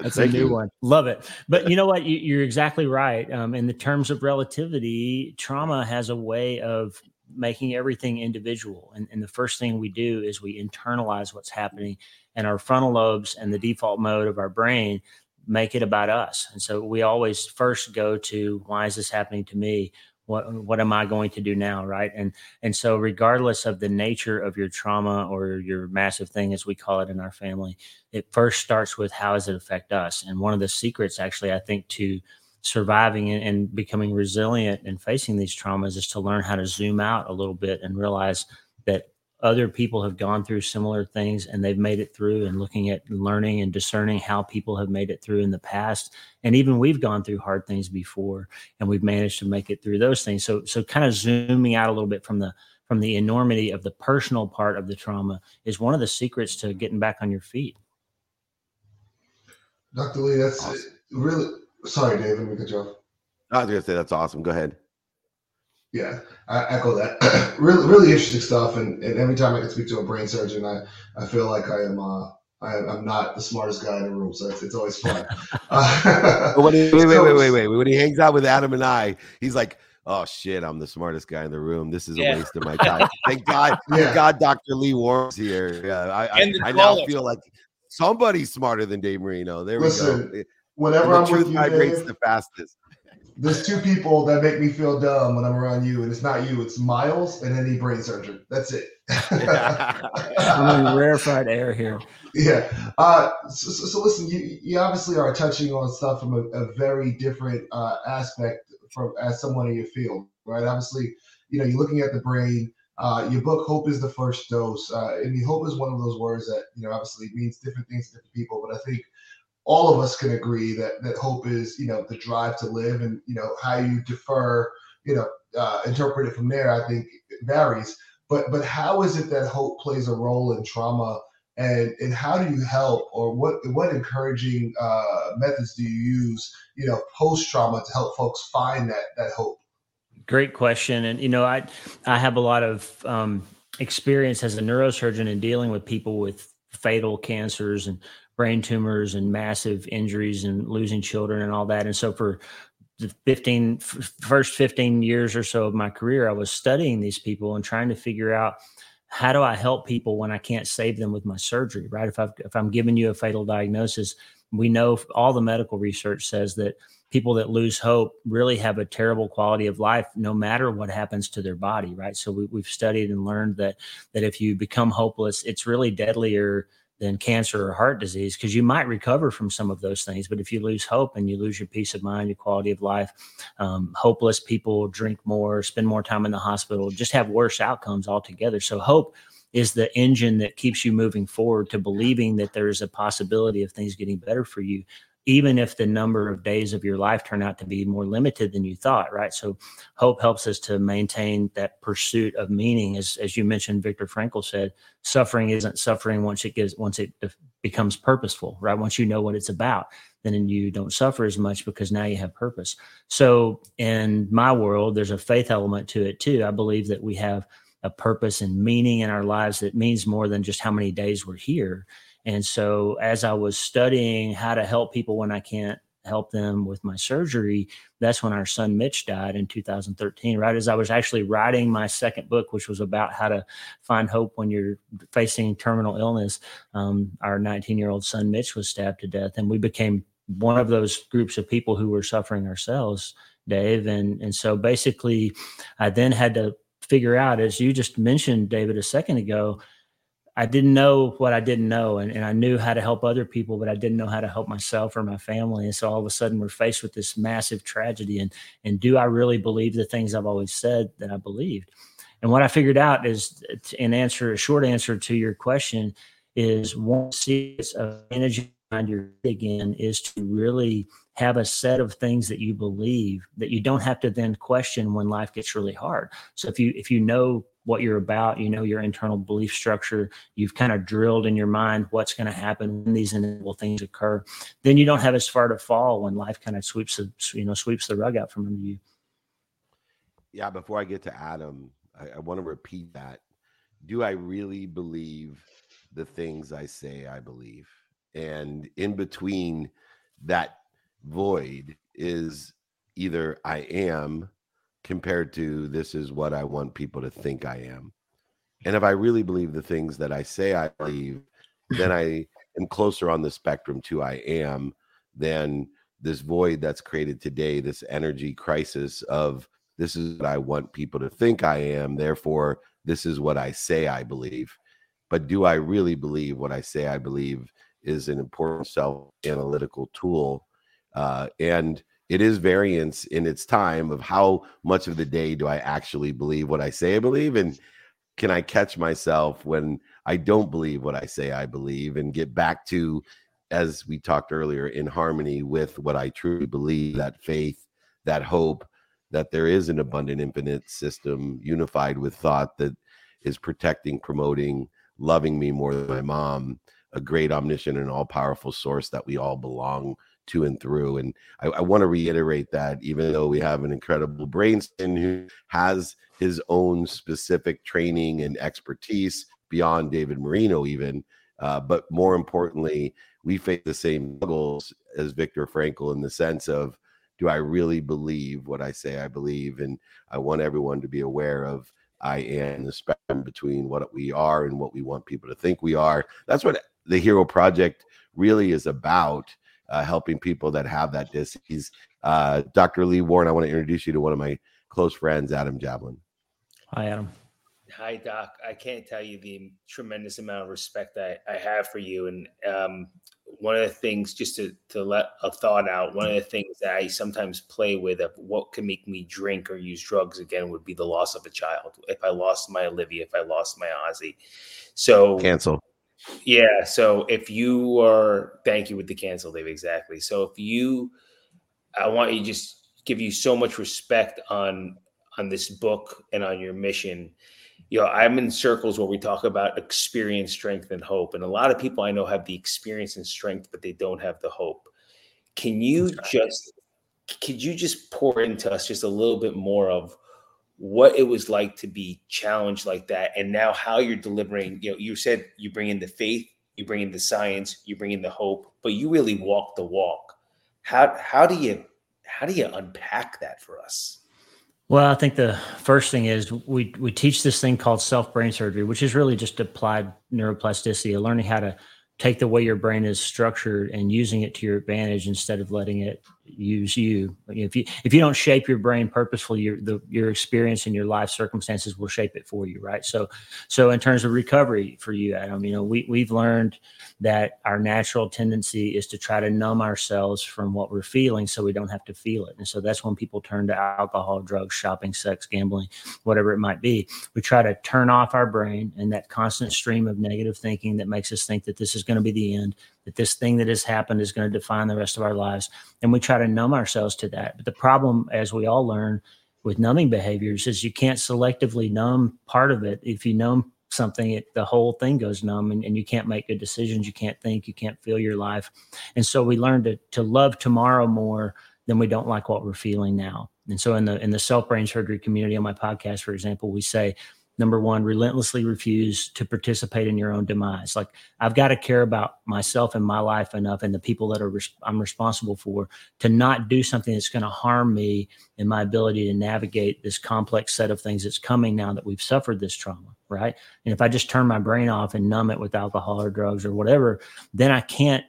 That's Thank a new you. one. Love it. But you know what? You, you're exactly right. Um, in the terms of relativity, trauma has a way of making everything individual. And, and the first thing we do is we internalize what's happening, and our frontal lobes and the default mode of our brain make it about us. And so we always first go to why is this happening to me? What what am I going to do now? Right. And and so regardless of the nature of your trauma or your massive thing, as we call it in our family, it first starts with how does it affect us? And one of the secrets actually, I think, to surviving and, and becoming resilient and facing these traumas is to learn how to zoom out a little bit and realize that other people have gone through similar things and they've made it through and looking at learning and discerning how people have made it through in the past and even we've gone through hard things before and we've managed to make it through those things so so kind of zooming out a little bit from the from the enormity of the personal part of the trauma is one of the secrets to getting back on your feet Dr. Lee, that's Awesome. really sorry, David. Let me cut you off. i was gonna say that's awesome go ahead Yeah, I echo that. really, really interesting stuff. And, and every time I can speak to a brain surgeon, I, I feel like I am uh, I, I'm not the smartest guy in the room, so it's, it's always fun. Uh, when he, wait, wait, wait, wait, wait. When he hangs out with Adam and I, he's like, "Oh shit, I'm the smartest guy in the room. This is Yeah. a waste of my time." thank God, Yeah. thank God, Doctor Lee Warren's here. Yeah, I, I, I now feel like somebody's smarter than Dave Marino. There we go. Whenever the I'm with truth you, vibrates Dave, the fastest. There's two people that make me feel dumb when I'm around you, and it's not you, it's Miles and any brain surgeon. That's it. i'm in rarefied air here Yeah. Uh, so, so, so listen, you, you obviously are touching on stuff from a, a very different uh, aspect from as someone in your field, right? Obviously, you know, you're looking at the brain. Uh, your book, Hope is the First Dose. Uh, and the hope is one of those words that, you know, obviously means different things to different people. But I think all of us can agree that, that hope is, you know, the drive to live and, you know, how you defer, you know, uh, interpret it from there, I think varies. But, but how is it that hope plays a role in trauma and and how do you help or what what encouraging uh, methods do you use you know post trauma to help folks find that that hope Great question. And, you know, I, I have a lot of um, experience as a neurosurgeon in dealing with people with fatal cancers and brain tumors and massive injuries and losing children and all that. And so for the 15 first 15 years or so of my career, I was studying these people and trying to figure out how do I help people when I can't save them with my surgery, right? If, i if I'm giving you a fatal diagnosis, we know all the medical research says that people that lose hope really have a terrible quality of life no matter what happens to their body right so we, have studied and learned that that if you become hopeless it's really deadlier than cancer or heart disease because you might recover from some of those things but if you lose hope and you lose your peace of mind your quality of life um, hopeless people drink more spend more time in the hospital just have worse outcomes altogether. So hope is the engine that keeps you moving forward to believing that there is a possibility of things getting better for you even if the number of days of your life turn out to be more limited than you thought right? So hope helps us to maintain that pursuit of meaning. As as you mentioned Viktor Frankl said suffering isn't suffering once it gets once it becomes purposeful right? Once you know what it's about then you don't suffer as much because now you have purpose. So in my world there's a faith element to it too. I believe that we have a purpose and meaning in our lives that means more than just how many days we're here and so as I was studying how to help people when I can't help them with my surgery, that's when our son Mitch died in 2013, right as I was actually writing my second book, which was about how to find hope when you're facing terminal illness. Um, our 19 year old son Mitch was stabbed to death, and we became one of those groups of people who were suffering ourselves, Dave. And, and so basically, I then had to figure out, as you just mentioned, David, a second ago, I didn't know what I didn't know, and, and I knew how to help other people, but I didn't know how to help myself or my family. And so all of a sudden, we're faced with this massive tragedy. And and do I really believe the things I've always said that I believed? And what I figured out is, in answer, a short answer to your question, is one series of energy behind your again is to really have a set of things that you believe that you don't have to then question when life gets really hard. So if you if you know what you're about, you know your internal belief structure, you've kind of drilled in your mind what's going to happen when these inevitable things occur, then you don't have as far to fall when life kind of sweeps the you know sweeps the rug out from under you. Yeah, before I get to Adam, I, I want to repeat that. Do I really believe the things I say I believe? And in between that void is either I am compared to this is what I want people to think I am. And if I really believe the things that I say I believe, then I am closer on the spectrum to I am than this void that's created today, this energy crisis of this is what I want people to think I am. Therefore, this is what I say I believe. But do I really believe what I say I believe is an important self analytical tool uh, and it is variance in its time of how much of the day do I actually believe what I say I believe, and can I catch myself when I don't believe what I say I believe, and get back to, as we talked earlier, in harmony with what I truly believe that faith, that hope, that there is an abundant, infinite system unified with thought that is protecting, promoting, loving me more than my mom, a great, omniscient, and all powerful source that we all belong to and through. And I, I want to reiterate that even though we have an incredible brainstem who has his own specific training and expertise beyond David Marino, even, uh, but more importantly, we face the same struggles as Viktor Frankl in the sense of do I really believe what I say I believe? And I want everyone to be aware of I am the spectrum between what we are and what we want people to think we are. That's what the Hero Project really is about uh, helping people that have that disease. Uh, Dr. Lee Warren, I want to introduce you to one of my close friends, Adam Jablin. Hi, Adam. Hi, Doc. I can't tell you the tremendous amount of respect I, I have for you. And um, one of the things, just to, to let a thought out, one of the things that I sometimes play with of what can make me drink or use drugs again would be the loss of a child. If I lost my Olivia, if I lost my Ozzy. So cancel. Yeah. So if you are, thank you with the cancel, Dave. Exactly. So if you, I want you just give you so much respect on on this book and on your mission. You know, I'm in circles where we talk about experience, strength, and hope, and a lot of people I know have the experience and strength, but they don't have the hope. Can you just, could you just pour into us just a little bit more of what it was like to be challenged like that and now how you're delivering you know you said you bring in the faith you bring in the science you bring in the hope but you really walk the walk how how do you How do you unpack that for us? Well, I think the first thing is we we teach this thing called self brain surgery, which is really just applied neuroplasticity, learning how to take the way your brain is structured and using it to your advantage instead of letting it use you. If you if you don't shape your brain purposefully, your the your experience and your life circumstances will shape it for you, right? So so in terms of recovery for you, Adam, you know, we we've learned that our natural tendency is to try to numb ourselves from what we're feeling so we don't have to feel it. And so that's when people turn to alcohol, drugs, shopping, sex, gambling, whatever it might be. We try to turn off our brain and that constant stream of negative thinking that makes us think that this is going to be the end that this thing that has happened is going to define the rest of our lives. And we try to numb ourselves to that. But the problem, as we all learn with numbing behaviors, is you can't selectively numb part of it. If you numb something, it, the whole thing goes numb and, and you can't make good decisions. You can't think, you can't feel your life. And so we learn to, to love tomorrow more than we don't like what we're feeling now. And so in the in the self brain surgery community on my podcast, for example, we say number one relentlessly refuse to participate in your own demise. Like i've got to care about myself and my life enough and the people that are res- i'm responsible for to not do something that's going to harm me and my ability to navigate this complex set of things that's coming now that we've suffered this trauma right? And if i just turn my brain off and numb it with alcohol or drugs or whatever then i can't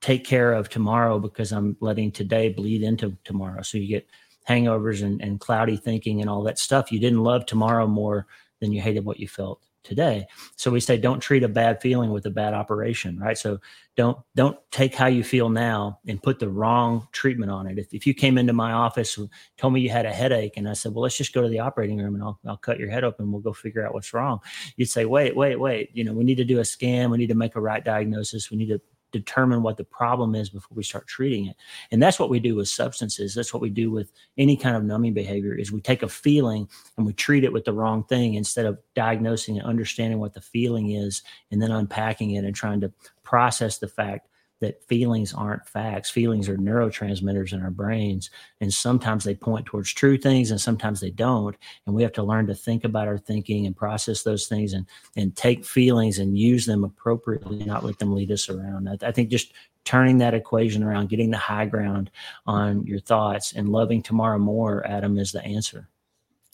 take care of tomorrow because i'm letting today bleed into tomorrow. So you get hangovers and, and cloudy thinking and all that stuff. You didn't love tomorrow more than you hated what you felt today. So we say don't treat a bad feeling with a bad operation, right? So don't don't take how you feel now and put the wrong treatment on it. If, if you came into my office told me you had a headache and I said, well, let's just go to the operating room and I'll, I'll cut your head open. We'll go figure out what's wrong. You'd say, wait, wait, wait, you know, we need to do a scan. We need to make a right diagnosis. We need to determine what the problem is before we start treating it. And that's what we do with substances. That's what we do with any kind of numbing behavior is we take a feeling and we treat it with the wrong thing instead of diagnosing and understanding what the feeling is and then unpacking it and trying to process the fact that feelings aren't facts. Feelings are neurotransmitters in our brains. And sometimes they point towards true things and sometimes they don't. And we have to learn to think about our thinking and process those things and, and take feelings and use them appropriately, not let them lead us around. I, I think just turning that equation around, getting the high ground on your thoughts and loving tomorrow more, Adam, is the answer.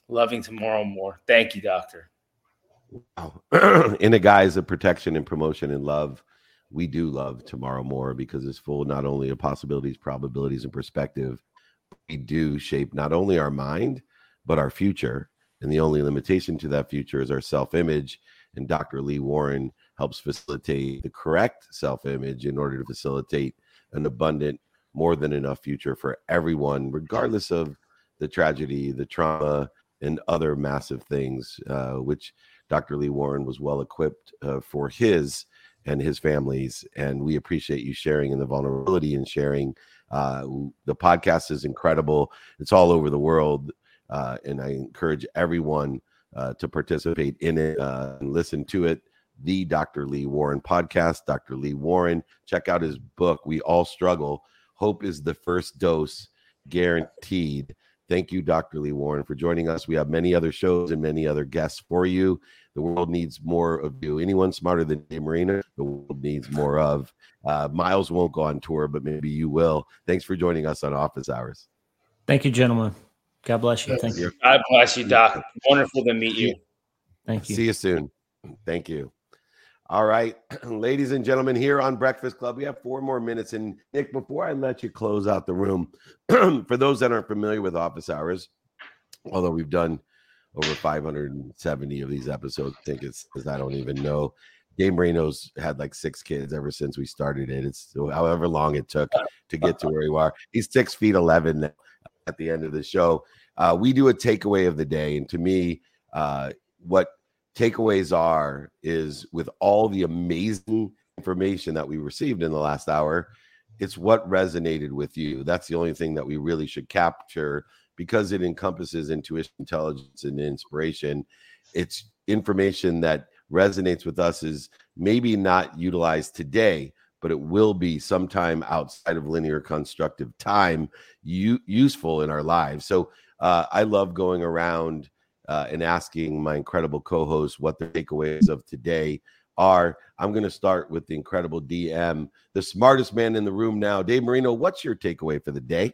Loving tomorrow more. Thank you, doctor. Wow. In the guise of protection and promotion and love, we do love tomorrow more because it's full not only of possibilities, probabilities, and perspective. We do shape not only our mind, but our future. And the only limitation to that future is our self image. And Dr. Lee Warren helps facilitate the correct self image in order to facilitate an abundant, more than enough future for everyone, regardless of the tragedy, the trauma, and other massive things, uh, which Dr. Lee Warren was well equipped uh, for his and his families. And we appreciate you sharing in the vulnerability and sharing. Uh, the podcast is incredible. It's all over the world. Uh, and I encourage everyone uh, to participate in it uh, and listen to it. The Dr. Lee Warren podcast, Dr. Lee Warren. Check out his book, We All Struggle. Hope is the first dose, guaranteed. Thank you, Dr. Lee Warren, for joining us. We have many other shows and many other guests for you. The world needs more of you. Anyone smarter than Dave Marino, the world needs more of. Uh, Miles won't go on tour, but maybe you will. Thanks for joining us on Office Hours. Thank you, gentlemen. God bless you. Thank you. God bless you, Doc. Wonderful to meet you. Thank you. See you soon. Thank you. All right, ladies and gentlemen, here on Breakfast Club, we have four more minutes. And Nick, before I let you close out the room, for those that aren't familiar with office hours, although we've done over 570 of these episodes, I think it's because I don't even know. Dave Marino's had like six kids ever since we started it. It's however long it took to get to where you are. He's six feet 11 at the end of the show. Uh, we do a takeaway of the day. And to me, uh, what takeaways are is with all the amazing information that we received in the last hour, it's what resonated with you. That's the only thing that we really should capture because it encompasses intuition, intelligence, and inspiration. It's information that resonates with us is maybe not utilized today, but it will be sometime outside of linear constructive time u- useful in our lives. So uh, I love going around uh, and asking my incredible co-hosts what the takeaways of today are. I'm going to start with the incredible DM, the smartest man in the room now, Dave Marino. What's your takeaway for the day?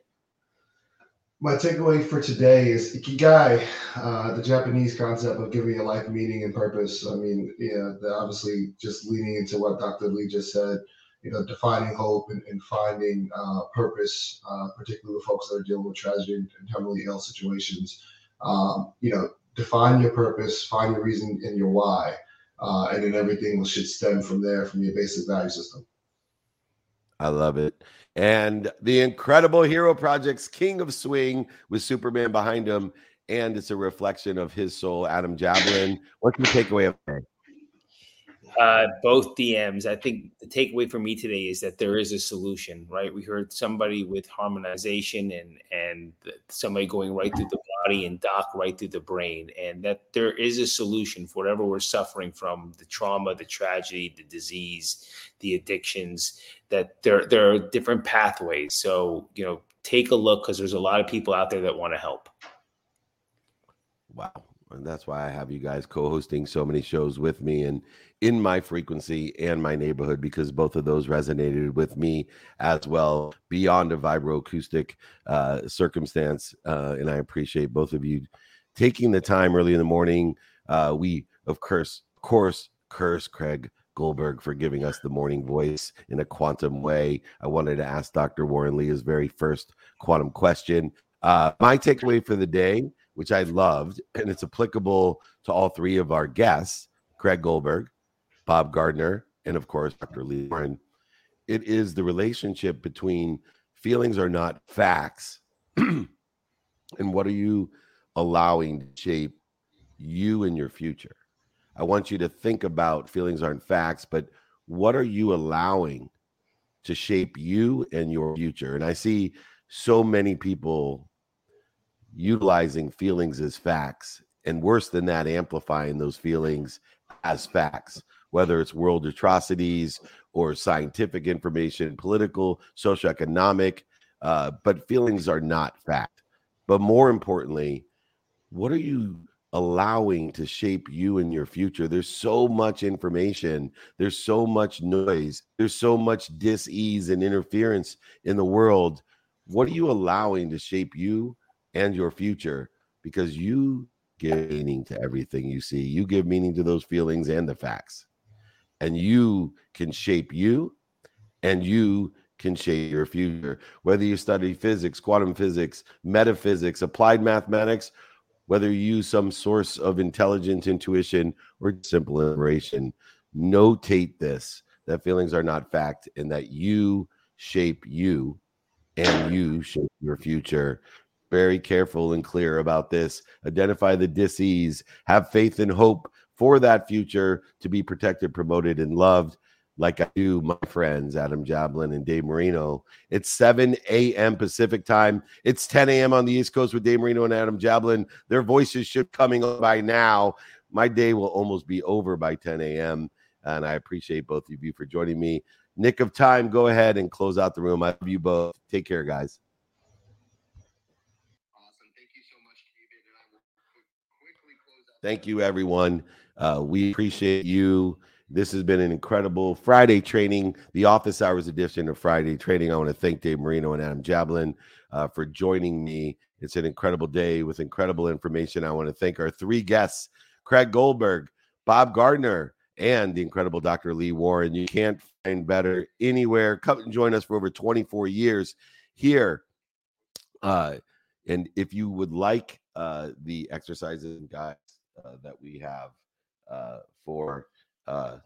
My takeaway for today is ikigai, uh, the Japanese concept of giving your life meaning and purpose. I mean, yeah, obviously just leaning into what Dr. Lee just said, you know, defining hope and, and finding uh, purpose, uh, particularly with folks that are dealing with tragedy and terminally ill situations. Um, you know, define your purpose, find your reason and your why, uh, and then everything should stem from there, from your basic value system. I love it. And the incredible Hero Project's King of Swing with Superman behind him. And it's a reflection of his soul, Adam Jablin. What's the takeaway of today? Uh, both DMs. I think the takeaway for me today is that there is a solution, right? We heard somebody with harmonization and and somebody going right through the body and Doc right through the brain, and that there is a solution for whatever we're suffering from the trauma, the tragedy, the disease, the addictions. That there there are different pathways. So you know, take a look because there's a lot of people out there that want to help. Wow. And that's why I have you guys co-hosting so many shows with me and in my frequency and my neighborhood because both of those resonated with me as well beyond a vibroacoustic uh, circumstance. Uh, and I appreciate both of you taking the time early in the morning. Uh, we, of course, course, curse Craig Goldberg for giving us the morning voice in a quantum way. I wanted to ask Dr. Warren Lee his very first quantum question. Uh, my takeaway for the day, which I loved, and it's applicable to all three of our guests, Craig Goldberg, Bob Gardner, and of course, Dr. Lee Warren. It is the relationship between feelings are not facts and what are you allowing to shape you and your future. I want you to think about feelings aren't facts, but what are you allowing to shape you and your future? And I see so many people utilizing feelings as facts, and worse than that, amplifying those feelings as facts whether it's world atrocities or scientific information, political, socioeconomic, uh, but feelings are not fact. But more importantly, what are you allowing to shape you and your future? There's so much information, there's so much noise, there's so much dis-ease and interference in the world. What are you allowing to shape you and your future? Because you give meaning to everything you see. You give meaning to those feelings and the facts and you can shape you and you can shape your future. Whether you study physics, quantum physics, metaphysics, applied mathematics, whether you use some source of intelligent intuition or simple inspiration, notate this that feelings are not fact and that you shape you and you shape your future. Very careful and clear about this. Identify the disease, have faith and hope for that future to be protected, promoted, and loved, like I do my friends Adam Jablin and Dave Marino. It's 7 a.m. Pacific time. It's 10 a.m. on the East Coast with Dave Marino and Adam Jablin. Their voices should coming by now. My day will almost be over by 10 a.m. And I appreciate both of you for joining me. Nick of time, go ahead and close out the room. I love you both. Take care, guys. Awesome. Thank you so much, David. Thank you, everyone. Uh, we appreciate you. This has been an incredible Friday training, the office hours edition of Friday training. I want to thank Dave Marino and Adam Jablin uh, for joining me. It's an incredible day with incredible information. I want to thank our three guests Craig Goldberg, Bob Gardner, and the incredible Dr. Lee Warren. You can't find better anywhere. Come and join us for over 24 years here. Uh, and if you would like uh, the exercises and guides uh, that we have, uh, for uh,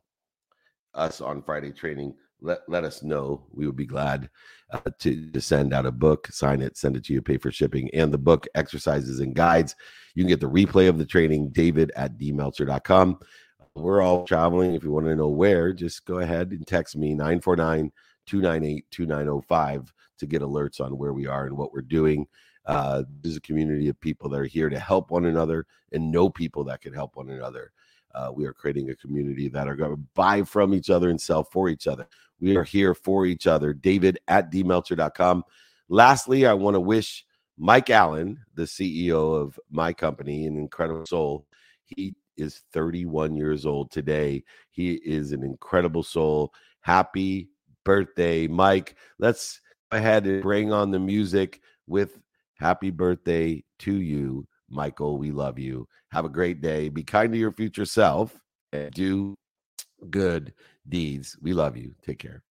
us on Friday training, let, let us know. We would be glad uh, to, to send out a book, sign it, send it to you, pay for shipping, and the book, Exercises and Guides. You can get the replay of the training, david at dmeltzer.com. We're all traveling. If you want to know where, just go ahead and text me 949 298 2905 to get alerts on where we are and what we're doing. Uh, this is a community of people that are here to help one another and know people that can help one another. Uh, we are creating a community that are going to buy from each other and sell for each other. We are here for each other. David at dmeltzer.com. Lastly, I want to wish Mike Allen, the CEO of my company, an incredible soul. He is 31 years old today. He is an incredible soul. Happy birthday, Mike. Let's go ahead and bring on the music with Happy birthday to you, Michael. We love you. Have a great day. Be kind to your future self and do good deeds. We love you. Take care.